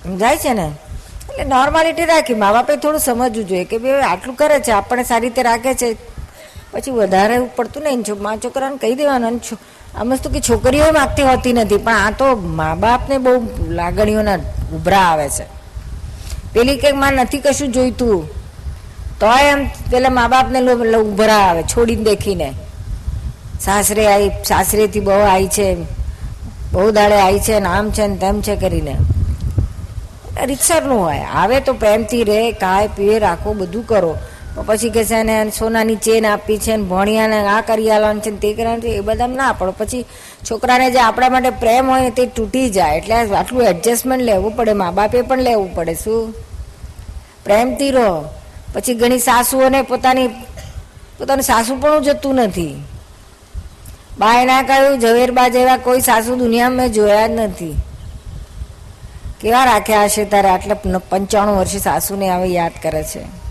સમજાય છે ને? એટલે નોર્માલિટી રાખી. મા બાપે થોડું સમજવું જોઈએ કે ભાઈ આટલું કરે છે, આપણને સારી રીતે રાખે છે. પછી વધારે પડતું નહીં છો મા છોકરાને કહી દેવાનું આમ વસ્તુ કે છોકરીઓ માગતી હોતી નથી, પણ આ તો મા બાપને બહુ લાગણીઓના ઉભરા આવે છે. પેલી કંઈકમાં નથી કશું જોઈતું, તોય એમ પેલા મા બાપને ઉભરા આવે, છોડીને દેખીને. સાસરે આવી સાસરેથી બહુ આવી છે, બહુ દાડે આવી છે ને આમ છે ને તેમ છે કરીને. રીતસરનું હોય, આવે તો પ્રેમથી રહે ખાય પીએ રાખો, બધું કરો. પણ પછી કે છે ને, સોનાની ચેન આપી છે ને, ભણિયાને આ કરી આલવાનું છે ને, તે કરવાનું છે, એ બધા ના પડે. પછી છોકરાને જે આપણા માટે પ્રેમ હોય તે તૂટી જાય. એટલે આટલું એડજસ્ટમેન્ટ લેવું પડે મા બાપે પણ લેવું પડે. શું? પ્રેમથી રહો. પછી ઘણી સાસુઓને પોતાની, પોતાનું સાસુ પણ જતું નથી. બાએ ના કહ્યું ઝવેરબા જેવા કોઈ સાસુ દુનિયામાં મેં જોયા જ નથી. કેવા રાખ્યા હશે તારે આટલા પંચાણું વર્ષે સાસુને આવે યાદ કરે છે?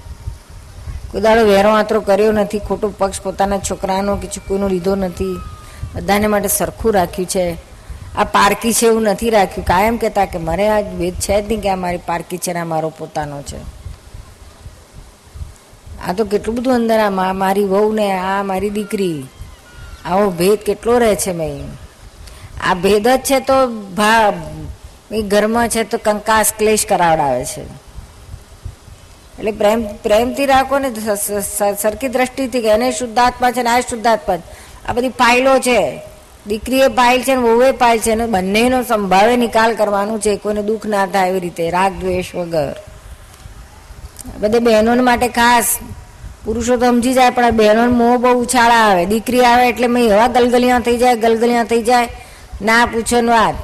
કોઈ દાડો વેરો આંતરો કર્યો નથી, ખોટો પક્ષ પોતાના છોકરાનો કે કોઈનો લીધો નથી. બધાને માટે સરખું રાખ્યું છે. આ પારકી છે એવું નથી રાખ્યું. કાયમ કહેતા કે મારે આ ભેદ છે જ નહીં કે આ મારી પારકી છે આ મારો પોતાનો છે. આ તો કેટલું બધું અંદર આ મારી વહુ ને આ મારી દીકરી. આવો ભેદ કેટલો રહે છે મેં. આ ભેદ જ છે તો ભા ઘરમાં છે તો કંકાસ ક્લેશ કરાવડાવે છે. એટલે પ્રેમ પ્રેમથી રાખો ને સરખી દ્રષ્ટિથી કે એને શુદ્ધાત્મા છે ને આ શુદ્ધાત્મા આ બધી ફાઇલો છે. દીકરીએ પાયલ છે ને, વહુએ પાયલ છે ને, બંનેનો સંભાવે નિકાલ કરવાનું છે. કોઈને દુઃખ ના થાય એવી રીતે, રાગ, દ્વેષ વગર. બધે બહેનો માટે ખાસ. પુરુષો તો સમજી જાય, પણ આ બહેનો મોં બહુ ઉછાળા આવે. દીકરી આવે એટલે મેં એવા ગલગલિયા થઈ જાય, ગલગલિયા થઈ જાય. ના પૂછો વાત.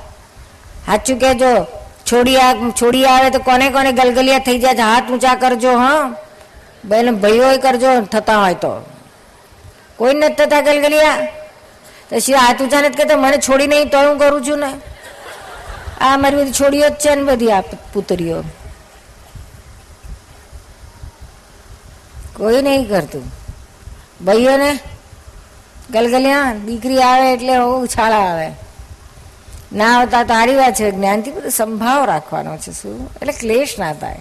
સાચું કહેજો. છોડી છોડી આવે તો કોને કોને ગલગલિયા થઈ જાય? હાથ ઊંચા કરજો, હા. બેન ભાઈઓ કરજો, થતા હોય તો. કોઈ નથી થતા ગલગલિયા. તો શિવાય હાથ ઊંચા નથી કહેતા મને છોડી નહીં તો હું કરું છું ને? આ મારી બધી છોડીઓ જ છે ને બધી, આ પુતરીઓ. કોઈ નહીં કરતું. ભાઈઓને ગલગલિયા, દીકરી આવે એટલે બહુ ઉછાળા આવે. ના આવતા તો સારી વાત છે, જ્ઞાનથી બધું સંભાવ રાખવાનો છે, શું? એટલે ક્લેશ ના થાય.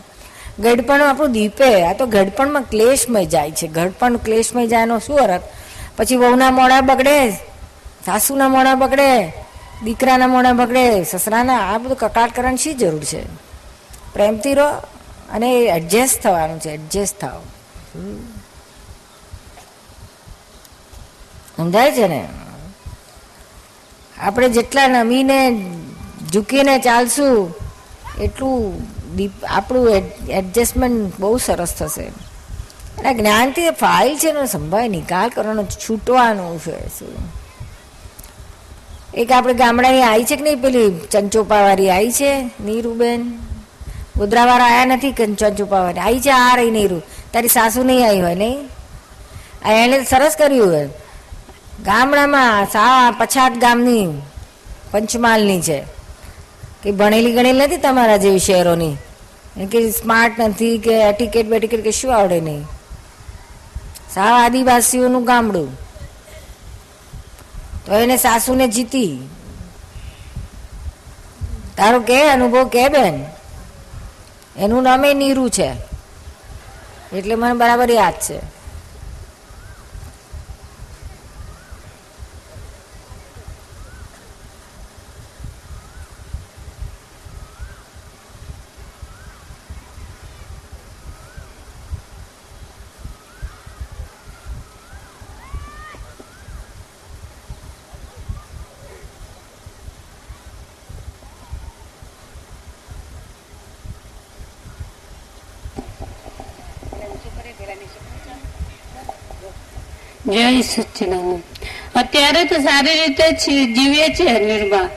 ગઢપણ આપણું દીપે, આ તો ગઢપણમાં ક્લેશમય જાય છે. ગઢપણ ક્લેશમય જાયનો શું અરક પછી વહુના મોડા બગડે, સાસુના મોડા બગડે, દીકરાના મોડા બગડે, સસરાના, આ બધું કકાટ કરવાની શી જરૂર છે? પ્રેમથી રહો અને એડજસ્ટ થવાનું છે એડજસ્ટ થાવ સમજાય છે ને? આપણે જેટલા નમીને ઝૂકીને ચાલશું, એટલું ડીપ, આપણું એડજસ્ટમેન્ટ બહુ સરસ થશે. અને જ્ઞાનથી ફાઇલ છે ને સંભાળ, નિકાલ કરવાનો, છૂટવાનું છે શું. એક આપણે ગામડાની આવી છે કે નહીં, પેલી ચંચોપાવાળી આવી છે, નીરુબેન? ગોધરાવાળા આવ્યા નથી ચંચોપાવાળી? આવી છે, આ રહી નહીં તારી સાસુ નહીં આવી હોય, નહીં? એણે સરસ કર્યું હોય. ગામડામાં સા પછાત ગામની પંચમહાલની છે. કે ભણેલી ગણેલી નથી તમારા જેવી શહેરોની? કે સ્માર્ટ નથી કે એટિકેટ બેટિકેટ કે શું આવડે નહીં? સાવ આદિવાસીઓનું ગામડું. તો એને સાસુને જીતી. તારો કે, અનુભવ કે બેન? એનું નામે નીરુ છે. એટલે મને બરાબર યાદ છે. જય સચિદાનંદ. અત્યારે તો સારી રીતે જીવીએ છીએ નિર્મા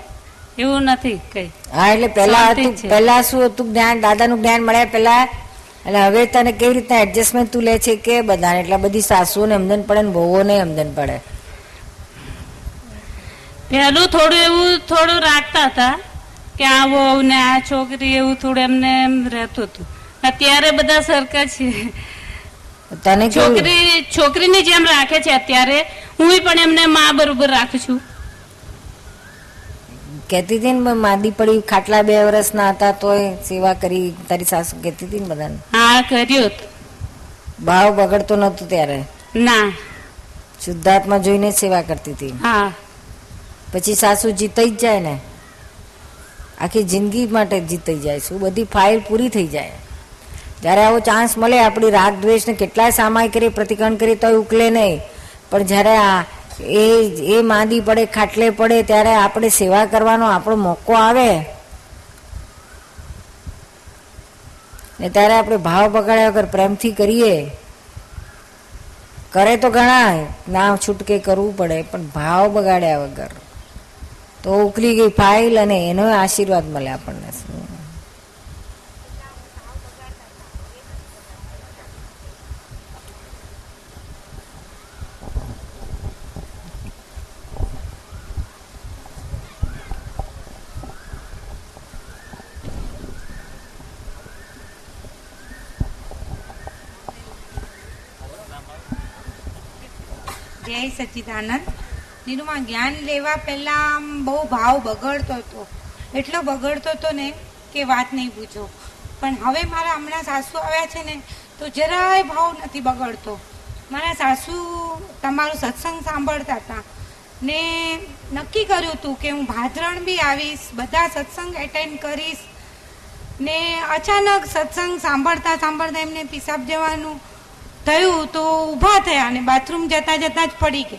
એવું નથી કઈ. હા એટલે પેલા હતું પેલા શું હતું જ્ઞાન દાદાનું જ્ઞાન મળ્યા પેલા અને હવે તને કેવી રીતના એડજસ્ટમેન્ટ તું લે છે કે બધાને? એટલે બધી સાસુઓને હમદન પડે ને વહુઓને હમદન પડે. પહેલું થોડું એવું થોડું રાખતા હતા કે આ વહુ ને આ છોકરી એવું થોડું એમને એમ રહેતું હતું. અત્યારે બધા સરખા છે. તને છોકરી છોકરીને જેમ રાખે છે અત્યારે. હું પણ એમને મા બરોબર રાખું છું. કહેતી હતી ને માંદી પડી ખાટલા બે વર્ષના હતા તોય સેવા કરી તારી સાસુ. કહેતી હતી ને બધાને. હા કર્યું ભાવ બગડતો નતો ત્યારે. ના. શુદ્ધાત્મા જોઈને સેવા કરતી હતી. હા. પછી સાસુ જીતાઈ જ જાય ને. આખી જિંદગી માટે જીતાઈ જાય શું બધી ફાઇલ પૂરી થઈ જાય. જ્યારે આવો ચાન્સ મળે, આપણી રાગ દ્વેષને કેટલાય સામાય કરી પ્રતિકરણ કરી તો ઉકલે નહીં. પણ જ્યારે આ એ એ માંદી પડે, ખાટલે પડે, ત્યારે આપણે સેવા કરવાનો આપણો મોકો આવે. ને ત્યારે આપણે ભાવ બગાડ્યા વગર પ્રેમથી કરીએ. કરે તો ઘણા, ના છૂટકે કરવું પડે, પણ ભાવ બગાડ્યા વગર. તો ઉકલી ગઈ ફાઇલ અને એનો આશીર્વાદ મળે આપણને. જય સચ્ચિદાનંદ નીરુમાં જ્ઞાન લેવા પહેલાં બહુ ભાવ બગડતો હતો. એટલો બગડતો હતો ને કે વાત નહીં પૂછો. પણ હવે મારા હમણાં સાસુ આવ્યા છે ને, તો જરાય ભાવ નથી બગડતો. મારા સાસુ તમારું સત્સંગ સાંભળતા હતા. ને નક્કી કર્યું હતું કે હું ભાદરણ બી આવીશ, બધા સત્સંગ એટેન્ડ કરીશ. ને અચાનક સત્સંગ સાંભળતા સાંભળતા એમને પિસાબ જવાનું થયું તો ઊભા થયા અને બાથરૂમ જતા જતા જ પડી ગયા.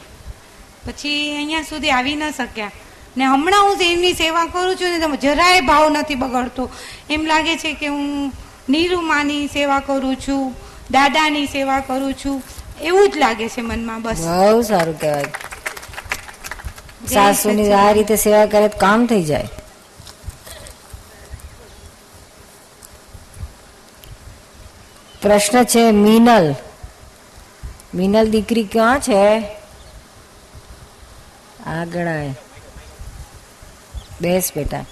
પછી અહીંયા સુધી આવી ન શક્યા. ને હમણાં હું એમની સેવા કરું છું ને જરાય ભાવ નથી બગડતો. એમ લાગે છે કે હું નીરુમાની સેવા કરું છું દાદાની સેવા કરું છું. એવું જ લાગે છે મનમાં બસ. બહુ સારું કહેવાય. સાસુની આ રીતે સેવા કરે તો કામ થઈ જાય. પ્રશ્ન છે મીનલ. મીનલ દીકરી ક્યાં છે? આગળ બેસ બેટા.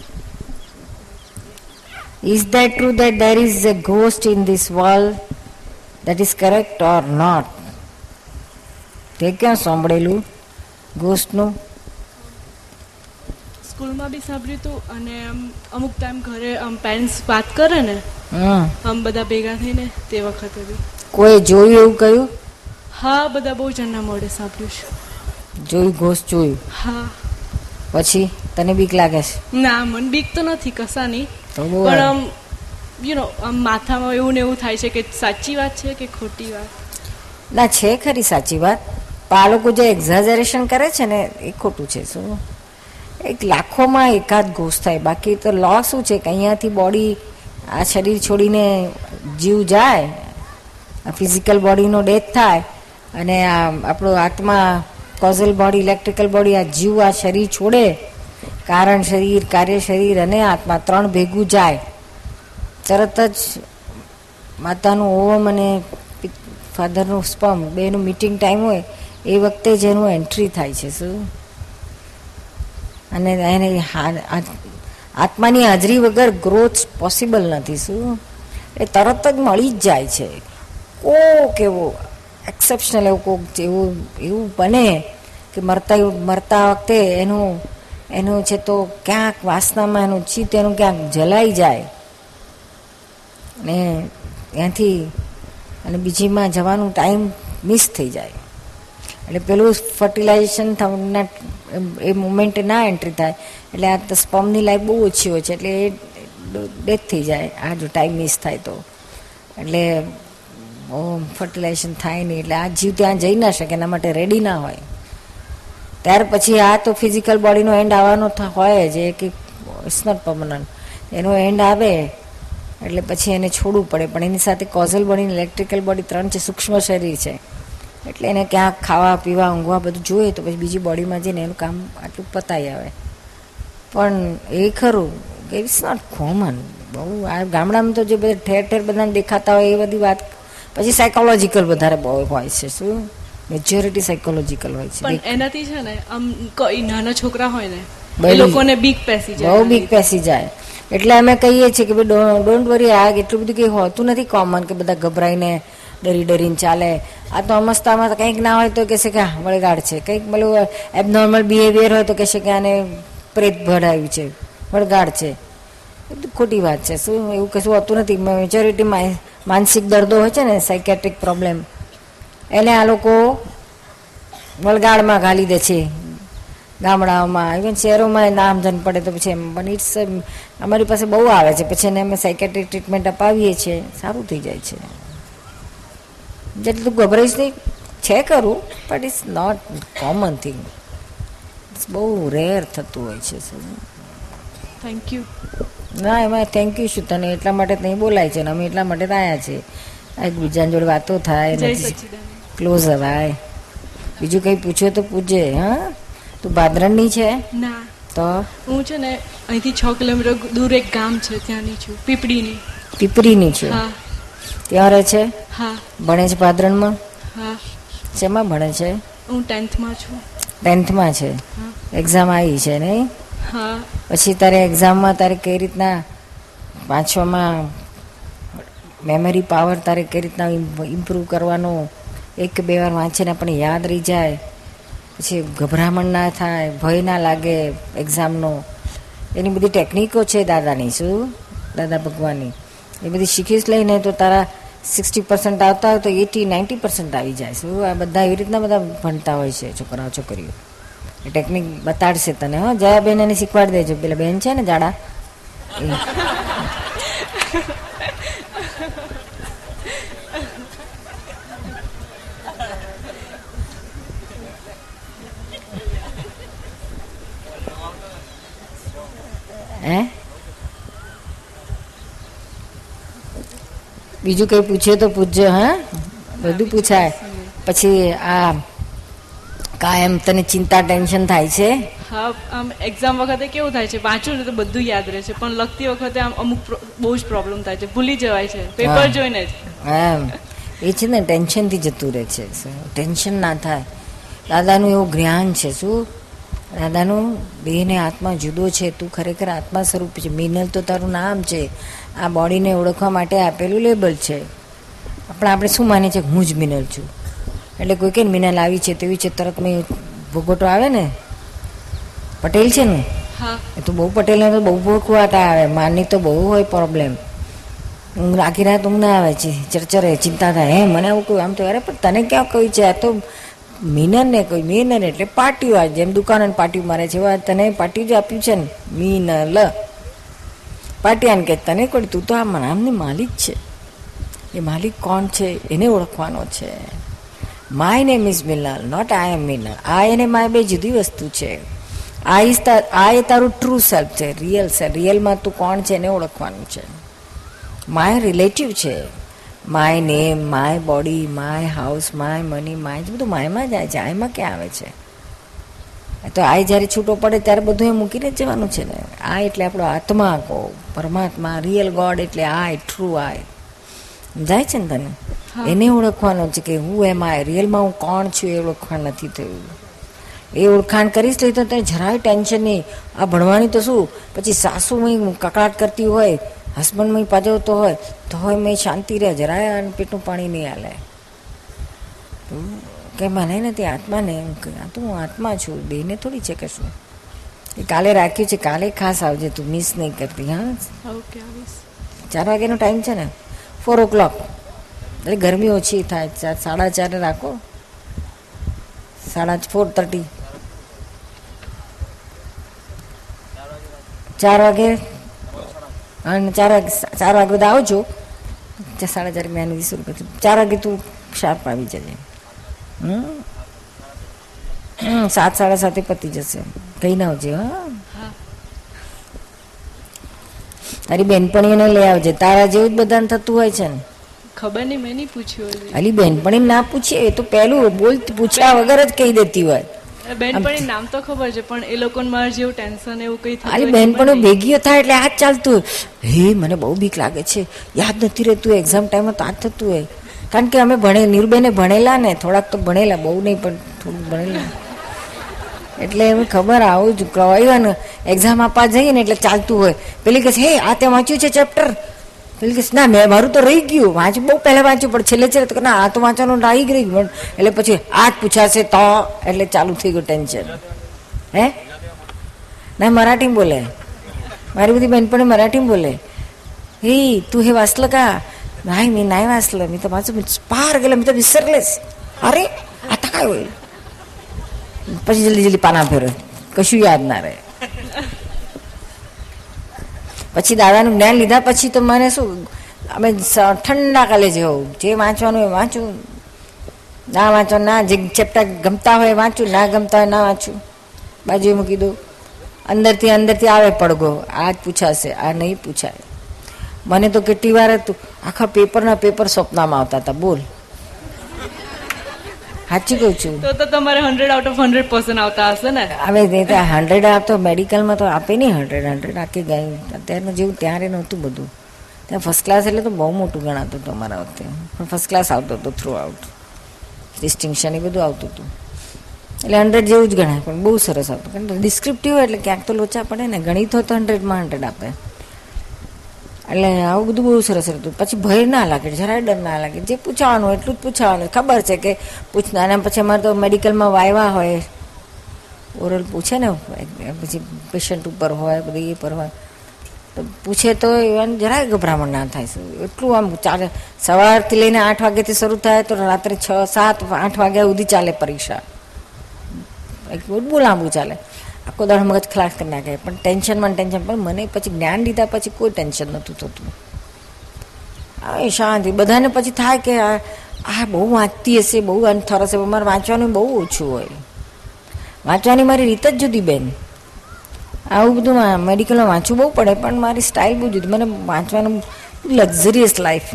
Is that true that there is a ghost in this world that is correct or not તે ક્યાં સાંભળેલું? ઘોસ્ટનું સ્કૂલમાં બી સાંભળ્યું હતું અને આમ અમુક ટાઈમ ઘરે આમ પેરેન્ટ્સ વાત કરે ને હમ. આમ બધા ભેગા થઈને તે વખતે બી. કોઈ જોયું એવું કહ્યું? હા બધા બહુ જણના મોઢે સાંભળ્યું છે. જોયું ઘોષ જોયું? હા. પછી તને બીક લાગે છે? ના મન બીક તો નથી કસાની પણ આમ યુ નો આમ માથામાં એવું ને એવું થાય છે કે સાચી વાત છે કે ખોટી વાત? ના છે ખરી સાચી વાત. પણ આ લોકો જે એક્ઝાજરેશન કરે છે ને એ ખોટું છે. શું? એક લાખોમાં એકાદ ઘોષ થાય. બાકી તો લો શું છે કે અહીંયાથી બોડી આ શરીર છોડીને જીવ જાય ફિઝિકલ બોડીનો ડેથ થાય અને આ આપણો આત્મા કોઝલ બોડી ઇલેક્ટ્રિકલ બોડી આ જીવ, આ શરીર છોડે, કારણ શરીર, કાર્ય શરીર અને આત્મા ત્રણ ભેગું જાય. તરત જ માતાનું ઓમ અને ફાધરનું સ્પમ, બેનું મીટિંગ ટાઈમ હોય, એ વખતે જ એનું એન્ટ્રી થાય છે, શું? અને એને આત્માની હાજરી વગર ગ્રોથ પોસિબલ નથી, શું? એ તરત જ મળી જ જાય છે. કોક એવો એક્સેપ્શનલ એવું કોક જેવું, એવું બને કે મરતા મરતા વખતે એનું એનું છે તો ક્યાંક વાસનામાં એનું ચિત્ત એનું ક્યાંક જલાઈ જાય. ને ત્યાંથી, અને બીજીમાં જવાનું ટાઈમ મિસ થઈ જાય. એટલે પેલું ફર્ટિલાઇઝેશન થવાના, એ મુમેન્ટે ના એન્ટ્રી થાય. એટલે આ સ્પમની લાઈફ બહુ ઓછી હોય છે, એટલે એ ડેથ થઈ જાય, આ જો ટાઈમ મિસ થાય તો. એટલે ફર્ટિલાઇઝેશન થાય નહીં એટલે આ જીવ ત્યાં જઈ ના શકે, એના માટે રેડી ના હોય. ત્યાર પછી આ તો ફિઝિકલ બોડીનો એન્ડ આવવાનો હોય જ, એ કે ઇટ્સ નોટ પરમનન્ટ એનો એન્ડ આવે, એટલે પછી એને છોડવું પડે. પણ એની સાથે કોઝલ બોડી ઇલેક્ટ્રિકલ બોડી ત્રણ છે, સૂક્ષ્મ શરીર છે. એટલે એને ક્યાંક ખાવા, પીવા, ઊંઘવા બધું જોઈએ તો પછી બીજી બોડીમાં જઈને એનું કામ આટલું પતાઈ આવે. પણ એ ખરું કે ઇટ્સ નોટ કોમન બહુ આ ગામડામાં તો જે બધા ઠેર ઠેર બધાને દેખાતા હોય એ બધી વાત પછી સાયકોલોજીકલ વધારે બહુ હોય છે શું? મેજોરિટી સાયકોલોજીકલ હોય છે. પણ એનાથી છે ને આમ કોઈ નાના છોકરા હોય ને એ લોકોને બીક પેસી જાય. બહુ બીક પેસી જાય. એટલે અમે કહીએ છીએ કે ભાઈ ડોન્ટ વરી આ એટલું બધું કંઈ હોતું નથી કોમન કે બધા ગભરાઈને ડરી ડરીને ચાલે. આ તો અમસ્તામાં કંઈક ના હોય તો કહેશે કે વળગાડ છે. કંઈક પેલું એબનોર્મલ બિહેવિયર હોય તો કહેશે કે આને પ્રેત ભરાયું છે વળગાડ છે. ખોટી વાત છે. શું એવું કશું હોતું નથી. મેજોરિટી માનસિક દર્દો હોય છે ને સાયકેટ્રિક પ્રોબ્લેમ એને આ લોકો વળગાડમાં ઘાલી દે છે. ગામડાઓમાં ઇવન શહેરોમાં નામ ધન પડે તો પછી એમ પણ ઇટ્સ અમારી પાસે બહુ આવે છે. પછી એને અમે સાયકેટ્રિક ટ્રીટમેન્ટ અપાવીએ છીએ. સારું થઈ જાય છે. જેટલું ગભરાઈશ નહીં, છે ખરું but it's not common thing બહુ રેર થતું હોય છે થેન્ક યુ ના એમાં થેન્ક યુ શું તને. એટલા માટે જ નહીં બોલાય છે ને. અમે એટલા માટે જ આવ્યા છીએ. એકબીજાની જોડે વાતો થાય ક્લોઝ હવાય બીજું કંઈ પૂછ્યું તો પૂછજે હા? તું ભાદરણની છે? ના. તો? હું છે ને અહીંથી છ કિલોમીટર દૂર એક ગામ છે ત્યાંની છું. પીપળીની. પીપરીની છું? હા. ત્યાં રહે છે? હા. ભણે છે ભાદરણમાં હા. શેમાં ભણે છે? હું ટેન્થમાં છું. ટેન્થમાં છે. એક્ઝામ આવી છે નહીં? પછી તારે એક્ઝામમાં તારે કઈ રીતના વાંચવામાં મેમરી પાવર તારે કઈ રીતના ઇમ્પ્રૂવ કરવાનો? એક બે વાર વાંચીને પણ યાદ રહી જાય. પછી ગભરામણ ના થાય, ભય ના લાગે એક્ઝામનો એની બધી ટેકનિકો છે દાદાની, શું? દાદા ભગવાનની. એ બધી શીખીશ લઈને તો તારા સિક્સટી પર્સન્ટ આવતા હોય તો એટી નાઇન્ટી પર્સન્ટ આવી જાય. શું? આ બધા એવી રીતના બધા ભણતા હોય છે છોકરાઓ, છોકરીઓ. એ ટેકનિક બતાડશે તને, હો. જયાબેન એને શીખવાડી દેજો. પેલા બેન છે ને, જાડા. હે? બીજું કંઈ પૂછે તો પૂછજો, હા? બધું પૂછાય. પછી આ કાયમ તને ચિંતા ટેન્શન થાય છે? હા આમ એક્ઝામ વખતે કેવું થાય છે વાંચું ને તો બધું યાદ રહે છે પણ લખતી વખતે આમ અમુક બહુ જ પ્રોબ્લેમ થાય છે ભૂલી જવાય છે પેપર જોઈને જ. એમ. એ છે ને ટેન્શનથી જતું રહે છે ટેન્શન ના થાય. દાદાનું એવું જ્ઞાન છે શું? દાદાનું દેહ ને આત્મા જુદો છે તું ખરેખર આત્મા સ્વરૂપ છે. મિનલ તો તારું નામ છે. આ બોડીને ઓળખવા માટે આપેલું લેબલ છે. પણ આપણે શું માનીએ છીએ? કે હું જ મિનલ છું. એટલે કોઈ કે મિનલ આવી છે તેવી છે તરત મેં ભોગોટો આવે ને પટેલ છે ને? હા. એ તો બહુ પટેલને તો બહુ ભોગવાતા આવે માનની તો બહુ હોય પ્રોબ્લેમ ઊંઘ આખી રાત ઊંઘ ના આવે છે ચરચરે ચિંતા થાય. હે મને આવું કહ્યું આમ તો અરે પણ તને ક્યાં કહ્યું છે? આ તો મીનન કહ્યું કોઈ મીનન એટલે પાટિયું આ જેમ દુકાન પાટિયું મારે છે. એવા તને પાટિયું જ આપ્યું છે ને મીનલ પાટિયાને કે તને કોઈ તું તો આ આમની માલિક છે. એ માલિક કોણ છે? એને ઓળખવાનો છે. My name is Minal not I am Minal આ એને માય બે જુદી વસ્તુ છે આ ઇઝ આ એ તારું ટ્રુ સેલ્ફ છે રિયલ સેલ્ફ રિયલમાં તું કોણ છે એને ઓળખવાનું છે માય રિલેટિવ છે my name my body my house my money my બધું માયમાં જાય છે આયમાં ક્યાં આવે છે? તો આ જ્યારે છૂટો પડે ત્યારે બધું એ મૂકીને જવાનું છે ને. આ એટલે આપણો આત્મા કહો, પરમાત્મા રિયલ ગોડ એટલે આય ટ્રુ આય જાય છે ને તને? એને ઓળખવાનો છે કે હું એમાં રિયલમાં હું કોણ છું એ ઓળખાણ નથી થયું. એ ઓળખાણ કરીશ તો તને જરાય ટેન્શન નહીં. આ ભણવાની તો શું? પછી સાસુ કકડાટ કરતી હોય હસબન્ડ મય પાજવતો હોય તો હોય મેં શાંતિ રહે જરાય અને પેટનું પાણી નહીં હાલે. કે મને નથી આત્માને આ તો હું આત્મા છું દેહને થોડી છે કે શું? એ કાલે રાખ્યું છે કાલે ખાસ આવજે તું મિસ નહીં કરતી હા? ઓકે ચાર વાગ્યાનો ટાઈમ છે ને? ફોર ઓ ક્લોક એટલે ગરમી ઓછી થાય સાડા ચારે રાખો. સાડા ફોર થર્ટી. ચાર વાગે? અને ચાર વાગે ચાર વાગે બધા આવજો. સાડા ચાર મેં વીસ રૂપિયા ચાર વાગે તું શાર્પ આવી જજે. હમ, સાત સાડા સાતે પતી જશે. કઈ ના આવજે, હા. તારી બેનપણીઓને લઈ આવજે. તારા જેવું જ બધાને થતું હોય છે ને. ખબર નહીં મેં નહીં પૂછ્યું અલી બેન પણ એમ ના પૂછીએ એ તો પહેલું બોલ પૂછ્યા વગર જ કહી દેતી હોય. બેનપણી નામ તો ખબર છે પણ એ લોકોને મારે જેવું ટેન્શન એવું કઈ અલી હોય ખબર ભેગીઓ થાય એટલે આ ચાલતું હે મને બહુ બીક લાગે છે. યાદ નથી રહેતું એક્ઝામ ટાઈમ તો આ થતું હોય. કારણ કે અમે ભણે નિર્બેને ભણેલા ને થોડાક તો ભણેલા બહુ નહીં પણ થોડું ભણેલા. એટલે એમ ખબર આવું જ ને એક્ઝામ આપવા જઈએ ને એટલે ચાલતું હોય. પેલી કહે હે આ તે વાંચ્યું છે ચેપ્ટર પેલી કહે છે, ના મેં મારું તો રહી ગયું વાંચ્યું બહુ પહેલાં વાંચ્યું પણ છેલ્લે છેલ્લે તો કે ના આ તો વાંચવાનું રહી ગઈ પણ એટલે પછી આ જ પૂછાશે તો એટલે ચાલુ થઈ ગયું ટેન્શન હે ના मराठी बोले माझी बधी बहीणपणी मराठी बोले हे तू हे वाचलं का नाही मी नाही वाचलं मी तर माझं पार गेलं मी तर विसरलेच अरे आता काय होईल પછી જલ્દી જલ્દી પાના ફેરવે કશું યાદ ના રહે પછી દાદાનું જ્ઞાન લીધા પછી તો મને શું, અમે ઠંડા કાલે જેવું જે વાંચવાનું એ વાંચું. ના વાંચો, ના, જે ચેપ્ટર ગમતા હોય વાંચું, ના ગમતા હોય ના વાંચું. બાજુએ મૂકી દઉં. અંદરથી અંદરથી આવે પડઘો, આ જ પૂછાશે, આ નહીં પૂછાય. મને તો કેટલી વાર હતું, આખા પેપરના પેપર સ્વપ્નમાં આવતા હતા, બોલ. સાચી કહું છું. તો તો તમારે hundred out of hundred percent આવતા હશે ને? હવે હંડ્રેડ તો મેડિકલમાં તો આપે નહીં હંડ્રેડ હંડ્રેડ આખી ગયું. અત્યારનું જેવું ત્યારે નહોતું બધું. ત્યાં ફર્સ્ટ ક્લાસ એટલે તો બહુ મોટું ગણાતું હતું અમારા વખતે. પણ ફર્સ્ટ ક્લાસ આવતો હતો થ્રુ આઉટ ડિસ્ટિંક્શન એ બધું આવતું હતું. એટલે હંડ્રેડ જેવું જ ગણાય પણ બહુ સરસ આવતું. કારણ કે ડિસ્ક્રિપ્ટિવ એટલે ક્યાંક તો લોચા પડે ને ગણિત હોય તો હંડ્રેડમાં હંડ્રેડ આપે. એટલે આવું બધું બહુ સરસ હતું. પછી ભય ના લાગે, જરાય ડર ના લાગે. જે પૂછવાનું એટલું જ પૂછવાનું ખબર છે કે પૂછના અને પછી અમારે તો મેડિકલમાં વાયવા હોય. ઓરલ પૂછે ને, પછી પેશન્ટ ઉપર હોય, બધી એ પર હોય. તો પૂછે તો એને જરાય ગભરામણ ના થાય. એટલું આમ ચાલે. સવારથી લઈને આઠ વાગ્યાથી શરૂ થાય તો રાત્રે છ, સાત, આઠ વાગ્યા સુધી ચાલે પરીક્ષા. બહુ લાંબુ ચાલે. આખો દાડો મગજ ખલાસ કરી નાખે. પણ ટેન્શનમાં ટેન્શન પણ મને પછી જ્ઞાન લીધા પછી કોઈ ટેન્શન નહોતું થતું. એ શાંતિ. બધાને પછી થાય કે આ બહુ વાંચતી હશે બહુ અંથર હશે પણ મારે વાંચવાનું બહુ ઓછું હોય. વાંચવાની મારી રીત જ જુદી બેન. આવું બધું મેડિકલમાં વાંચવું બહુ પડે પણ મારી સ્ટાઇલ બહુ જુદી. મને વાંચવાનું લક્ઝરિયસ લાઈફ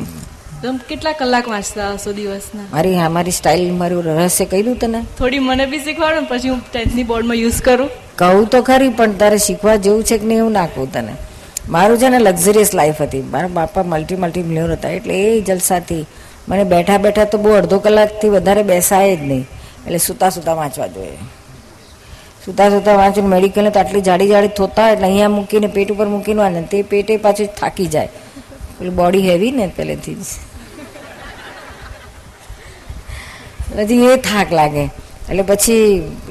તમે કેટલા કલાક વાંચતા હશો દિવસના? મારી હા મારી સ્ટાઇલ મારું રહસ્ય કહી દઉં તને. થોડી મને બી શીખવાડો પછી હું ટેન્થની બોર્ડમાં યુઝ કરું. કહું તો ખરી, પણ તારે શીખવા જેવું છે કે નહીં એવું ના કહું તને. મારું છે ને લક્ઝરિયસ લાઈફ હતી. મારા બાપા મલ્ટી મલ્ટી મિલિયર હતા, એટલે એ જલસાથી મને બેઠા બેઠા તો બહુ અડધો કલાકથી વધારે બેસાય જ નહીં. એટલે સૂતા સૂતા વાંચવા જોઈએ. સૂતા સૂતા વાંચીને મેડિકલને તો આટલી જાડી જાડી થોતા એટલે અહીંયા મૂકીને, પેટ ઉપર મૂકીને વાંચે તે પેટે પાછું થાકી જાય. પેલું બોડી હેવી ને પહેલેથી જ. પછી એ થાક લાગે. એટલે પછી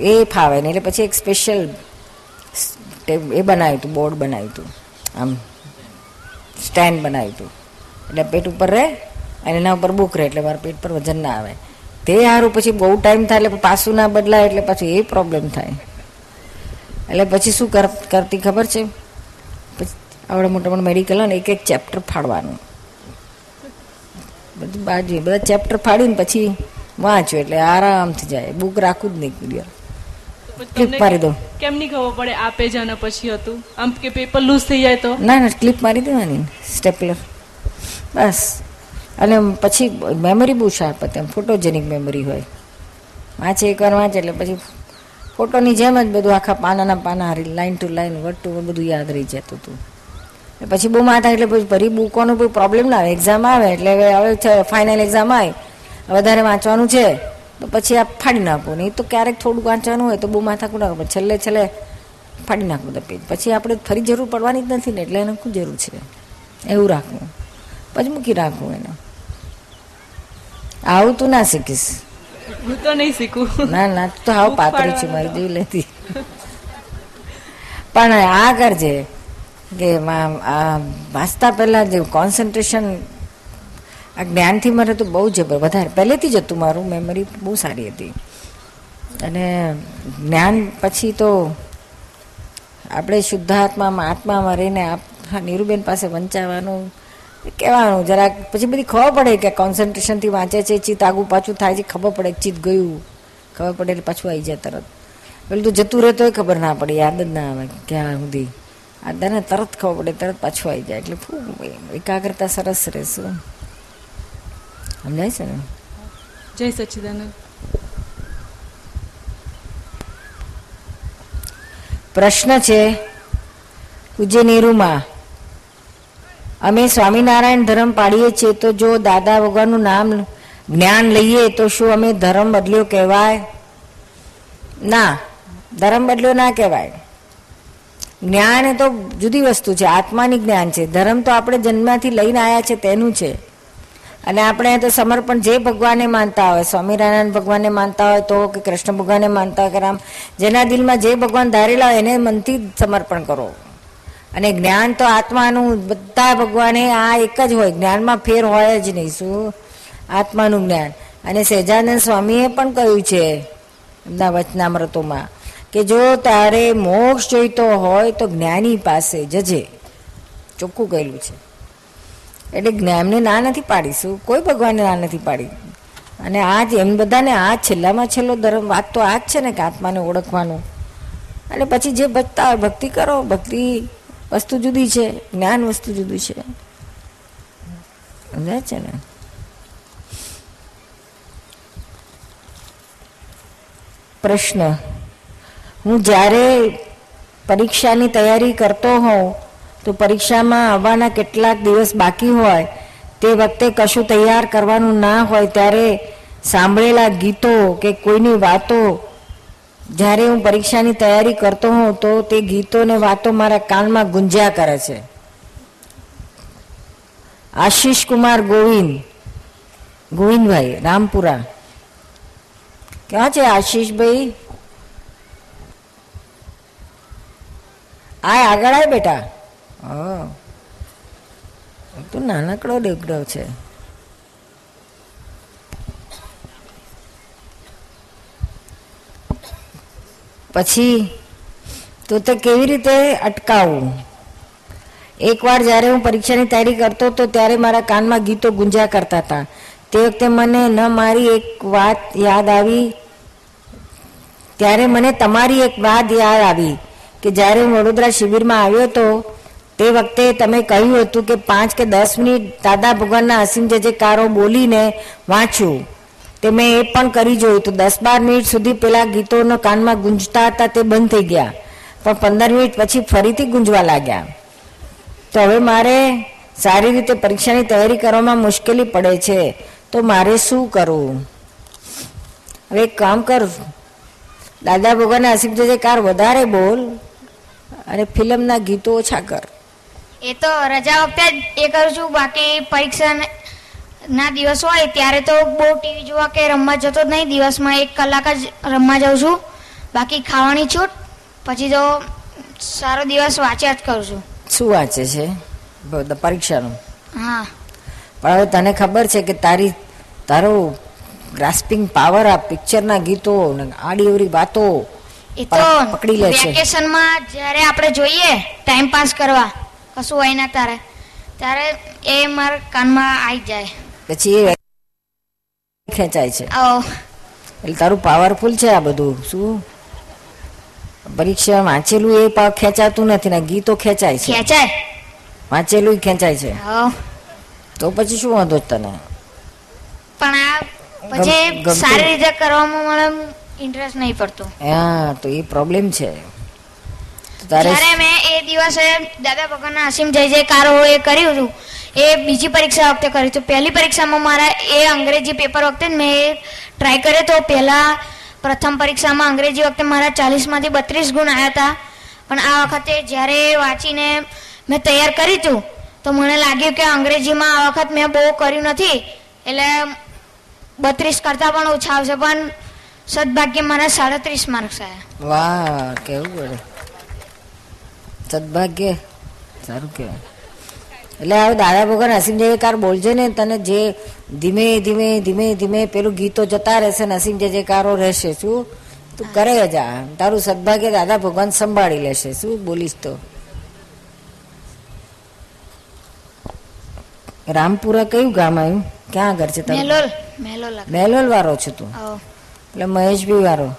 એ ફાવે ને એટલે પછી એક સ્પેશિયલ એ બનાવ્યું હતું, બોર્ડ બનાવ્યું હતું, આમ સ્ટેન્ડ બનાવ્યું હતું. એટલે પેટ ઉપર રહે અને એના ઉપર બુક રહે, એટલે મારા પેટ પર વજન ના આવે. તે સારું પછી બહુ ટાઈમ થાય, એટલે પાછું ના બદલાય, એટલે પછી એ પ્રોબ્લેમ થાય. એટલે પછી શું કર, કરતી ખબર છે? પછી આવડે મોટા મોટા મેડિકલ ને એક એક ચેપ્ટર ફાડવાનું. બધું બાજુ બધા ચેપ્ટર ફાડીને પછી વાંચ્યું એટલે આરામથી જાય. બુક રાખું જ નહીં ક્લિયર ક્લિપ મારી દો કેમ નહીં ખબર પડે આ પેજ આના પછી હતું? આમ કે પેપર લૂઝ થઈ જાય તો? ના ના ક્લિપ મારી દેવાની. સ્ટેપલર બસ. અને પછી મેમરી બહુ શાર્પ હતી. એમ ફોટોજેનિક મેમરી હોય. વાંચે એકવાર વાંચે એટલે પછી ફોટોની જેમ જ બધું આખા પાનાના પાના હારી line to line word to word બધું યાદ રહી જતું હતું. પછી બહુ માથા એટલે પછી ફરી બુકોનો કોઈ પ્રોબ્લેમ ના આવે. એક્ઝામ આવે એટલે હવે હવે ફાઇનલ એક્ઝામ આવે વધારે વાંચવાનું છે તો પછી આ ફાડી નાખો. નહીં તો ક્યારેક થોડું વાંચવાનું હોય તો બહુ માથા નાખો પણ છેલ્લે છેલ્લે ફાડી નાખવું તો પેજ પછી આપણે ફરી જરૂર પડવાની જ નથી ને એટલે એને શું જરૂર છે? એવું રાખવું. પછી મૂકી રાખવું એને. આવું તું ના શીખીશ. હું તો નહીં શીખું. ના ના તું તો હાવ પાતળી છે મારી જેવી લેતી. પણ આ કરજે કે મા- આ વાંચતા પહેલાં જે કોન્સન્ટ્રેશન આ જ્ઞાનથી મારે તો બહુ જબર વધારે. પહેલેથી જ હતું મારું મેમરી બહુ સારી હતી. અને જ્ઞાન પછી તો આપણે શુદ્ધાત્મામાં આત્મામાં રહીને હા, નીરુબેન પાસે વંચાવાનું કહેવાનું. જરાક પછી બધી ખબર પડે કે કોન્સન્ટ્રેશનથી વાંચે છે ચિત્ત આગું પાછું થાય છે ખબર પડે ચિત્ત ગયું. ખબર પડે એટલે પાછું આવી જાય તરત. પેલું તો જતું રહે તોય ખબર ના પડે યાદ જ ના આવે ક્યાં સુધી. આ તરત ખબર પડે તરત પાછું આવી જાય. એટલે ખૂબ એકાગ્રતા સરસ રહેશે. સમજાય છે જય સચ્ચિદાનંદ પ્રશ્ન છે પૂજ્ય નીરુમાં અમે સ્વામિનારાયણ ધર્મ પાડીએ છીએ તો જો દાદા ભગવાનનું નામ જ્ઞાન લઈએ તો શું અમે ધર્મ બદલ્યો કહેવાય? ના ધર્મ બદલ્યો ના કહેવાય. જ્ઞાન એ તો જુદી વસ્તુ છે આત્માની જ્ઞાન છે. ધર્મ તો આપણે જન્મથી લઈને આવ્યા છે તેનું છે. અને આપણે તો સમર્પણ જે ભગવાને માનતા હોય, સ્વામિનારાયણ ભગવાનને માનતા હોય તો કે કૃષ્ણ ભગવાનને માનતા હોય કે રામ, જેના દિલમાં જે ભગવાન ધારેલા હોય એને મનથી સમર્પણ કરો. અને જ્ઞાન તો આત્માનું, બધા ભગવાને આ એક જ હોય, જ્ઞાનમાં ફેર હોય જ નહીં, શું? આત્માનું જ્ઞાન. અને સહેજાનંદ સ્વામીએ પણ કહ્યું છે, એમના વચનામૃતોમાં, કે જો તારે મોક્ષ જોઈતો હોય તો જ્ઞાની પાસે જજે. ચોખ્ખું કહેલું છે. એટલે જ્ઞાનને ના નથી પાડીશું. કોઈ ભગવાનને ના નથી પાડી. અને આ જ એમ બધાને આ છેલ્લામાં છેલ્લો ધર્મ, વાત તો આ જ છે ને કે આત્માને ઓળખવાનું. અને પછી જે બચતા હોય, ભક્તિ કરો, ભક્તિ વસ્તુ જુદી છે, જ્ઞાન વસ્તુ જુદી છે. સમજાય છે ને? પ્રશ્ન. હું જ્યારે પરીક્ષાની તૈયારી કરતો હોઉં તો પરીક્ષામાં આવવાના કેટલાક દિવસ બાકી હોય તે વખતે કશું તૈયાર કરવાનું ના હોય ત્યારે સાંભળેલા ગીતો કે કોઈની વાતો, જ્યારે હું પરીક્ષાની તૈયારી કરતો હોઉં તો તે ગીતો ને વાતો મારા કાનમાં ગુંજ્યા કરે છે. આશીષ કુમાર ગોવિંદ, ગોવિંદભાઈ, રામપુરા. ક્યાં છે આશીષભાઈ? આ આગળ આય બેટા. હા. તો નાનકડો દેવડો છે. પછી તો તે કેવી રીતે અટકાવવું એકવાર જ્યારે હું પરીક્ષાની તૈયારી કરતો હતો ત્યારે મારા કાનમાં ગીતો ગુંજ્યા કરતા હતા. તે વખતે મને ન મારી એક વાત યાદ આવી. ત્યારે મને તમારી એક વાત યાદ આવી કે જ્યારે હું વડોદરા શિબિરમાં આવ્યો હતો તે વખતે તમે કહ્યું હતું કે પાંચ કે દસ મિનિટ દાદા ભગવાનના અસીમ જે જે કારો બોલીને વાંચ્યું. તે મેં એ પણ કરી જોયું તો દસ બાર મિનિટ સુધી પેલા ગીતોનો કાનમાં ગુંજતા હતા તે બંધ થઈ ગયા. પણ પંદર મિનિટ પછી ફરીથી ગુંજવા લાગ્યા. તો હવે મારે સારી રીતે પરીક્ષાની તૈયારી કરવામાં મુશ્કેલી પડે છે. તો મારે શું કરવું? હવે એક કામ કર. દાદા ભગવાનના અસીમ જે કાર વધારે બોલ અને ફિલ્મના ગીતો ઓછા કર. એ તો રજા વખતે જ એ કરું છું. બાકી પરીક્ષા ના દિવસ હોય ત્યારે તો બહુ ટીવી જોવા કે રમવા જતો જ નહીં. દિવસમાં એક કલાક જ રમવા જાઉં છું. બાકી ખાવાની છૂટ. પછી તો સારો દિવસ વાંચ્યા જ કરું છું. શું વાંચે છે? પરીક્ષાનું? હા. પણ હવે તને ખબર છે કે તારી તારો ગ્રાસ્પિંગ પાવર આ પિક્ચરના ગીતો ને આડી અવળી વાતો એ તો પકડી લે છે. વેકેશનમાં જ્યારે આપણે જોઈએ ટાઈમ પાસ કરવા કશું હોય ના તારે. ત્યારે એ મારા કાનમાં આવી જાય. પછી એ ખેંચાય છે. એટલે તારું પાવરફુલ છે આ બધું. શું? પરીક્ષા વાંચેલું એ પાવ ખેંચાતું નથી ને ગીતો ખેંચાય છે. ખેંચાય? વાંચેલું ખેંચાય છે. તો પછી શું વાંધો તને? પણ આ પછી સારી રીતે કરવામાં મને ઇન્ટરેસ્ટ નહીં પડતો. હા તો એ પ્રોબ્લેમ છે. તો તારે જ્યારે મેં એ દિવસે દાદા ભગવાનના અસીમ જય જયકારો એ કર્યું હતું એ બીજી પરીક્ષા વખતે કર્યું હતું. પહેલી પરીક્ષામાં મારા એ અંગ્રેજી પેપર વખતે મેં ટ્રાય કર્યો તો પહેલા પ્રથમ પરીક્ષામાં અંગ્રેજી વખતે મારા ચાલીસમાંથી બત્રીસ ગુણ આવ્યા હતા. પણ આ વખતે જ્યારે વાંચીને મેં તૈયાર કર્યું હતું તો મને લાગ્યું કે અંગ્રેજીમાં આ વખત મેં બહુ કર્યું નથી. એટલે બત્રીસ કરતાં પણ ઓછા આવશે પણ સદભાગ્ય મારા સાડત્રીસ માર્ક્સ આવ્યા વાહ કેવું પડે સદભાગ્ય. સારું કહેવાય. એટલે હવે દાદા ભગવાન અસીમ કાર બોલજે ને તને જે ધીમે ધીમે ધીમે ધીમે પેલું ગીતો જતા રહેશે ને અસીમ જયકારો રહેશે શું? તું કરે જા તારું સદભાગ્ય દાદા ભગવાન સંભાળી લેશે શું બોલીશ તો? રામપુરા કયું ગામ આવ્યું? ક્યાં આગળ છે તમે મેલોલ વાળો છે તું? એટલે મહેશભાઈ વાળો.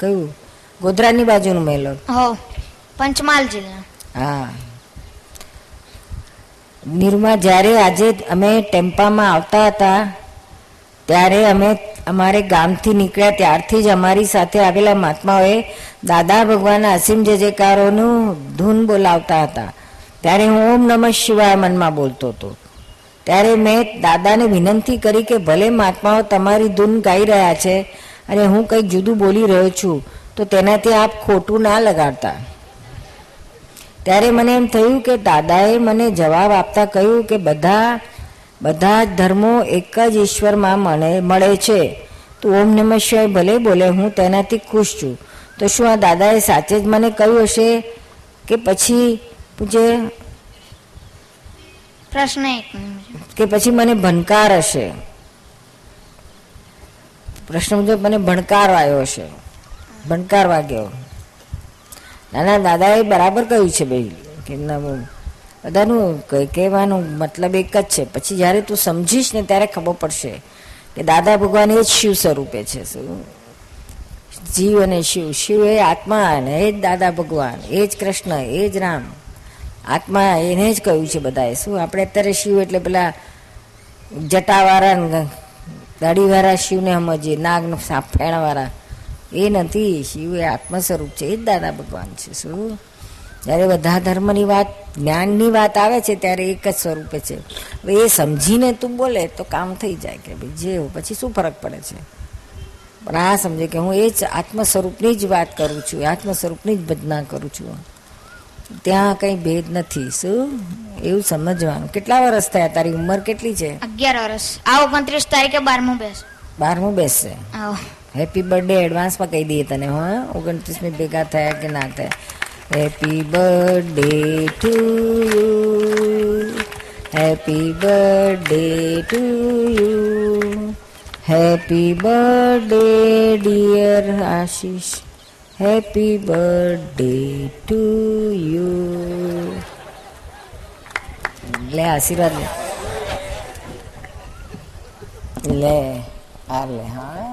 કયું? ગોધરાની બાજુનું મેલોલ. હો. પંચમહાલ જિલ્લા હા. નિરમા, જ્યારે આજે અમે ટેમ્પામાં આવતા હતા, ત્યારે અમે અમારે ગામથી નીકળ્યા ત્યારથી જ અમારી સાથે આવેલા મહાત્માઓએ દાદા ભગવાનના અસીમ જય જયકારોનું ધૂન બોલાવતા હતા. ત્યારે હું ઓમ નમઃ શિવાય મનમાં બોલતો હતો. ત્યારે મેં દાદાને વિનંતી કરી કે ભલે મહાત્માઓ તમારી ધૂન ગાઈ રહ્યા છે અને હું કંઈક જુદું બોલી રહ્યો છું, તો તેનાથી આપ ખોટું ના લગાડતા. ત્યારે મને એમ થયું કે દાદાએ મને જવાબ આપતા કહ્યું કે બધા બધા જ ધર્મો એક જ ઈશ્વરમાં મને મળે છે. તું ઓમ નમઃ શિવાય ભલે બોલે હું તેનાથી ખુશ છું. તો શું આ દાદાએ સાચે જ મને કહ્યું હશે કે પછી જે પ્રશ્ન કે પછી મને ભણકાર હશે? પ્રશ્ન મુજબ મને ભણકાર આવ્યો હશે. ભણકાર વાગ્યો. નાના દાદાએ બરાબર કહ્યું છે ભાઈ કે. બધાનું કહેવાનું મતલબ એક જ છે. પછી જ્યારે તું સમજીશ ને ત્યારે ખબર પડશે કે દાદા ભગવાન એ જ શિવ સ્વરૂપે છે. શું? જીવ અને શિવ શિવ એ આત્મા અને એ જ દાદા ભગવાન, એ જ કૃષ્ણ, એ જ રામ. આત્મા એને જ કહ્યું છે બધાએ. શું? આપણે અત્યારે શિવ એટલે પેલા જટાવાળા દાઢીવાળા શિવને સમજીએ નાગ ફેણવાળા. એ નથી શિવ એ આત્મ સ્વરૂપ છે. એ જ દાદા ભગવાન છે. શું? જ્યારે બધા ધર્મની વાત જ્ઞાનની વાત આવે છે ત્યારે એક જ સ્વરૂપે છે. હવે એ સમજીને તું બોલે તો કામ થઈ જાય કે ભાઈ જે પછી શું ફરક પડે છે? પણ આ સમજે કે હું એ જ આત્મ સ્વરૂપની જ વાત કરું છું આત્મ સ્વરૂપની જ ભજના કરું છું. ત્યાં કંઈ ભેદ નથી. શું? એવું સમજવાનું. કેટલા વર્ષ થયા? તારી ઉંમર કેટલી છે? અગિયાર વર્ષ આ ઓગણત્રીસ તારીખે બારમું બેસ. બારમું બેસશે આવો. હેપી બર્થડે એડવાન્સમાં કહી દઈએ તને હા ઓગણત્રીસમી ભેગા થયા કે ના થયા happy birthday to you happy birthday to you happy birthday dear Ashish happy birthday to you લે આશીર્વાદ લે લે આ લે હા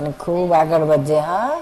અને ખૂબ આગળ વધજે હા?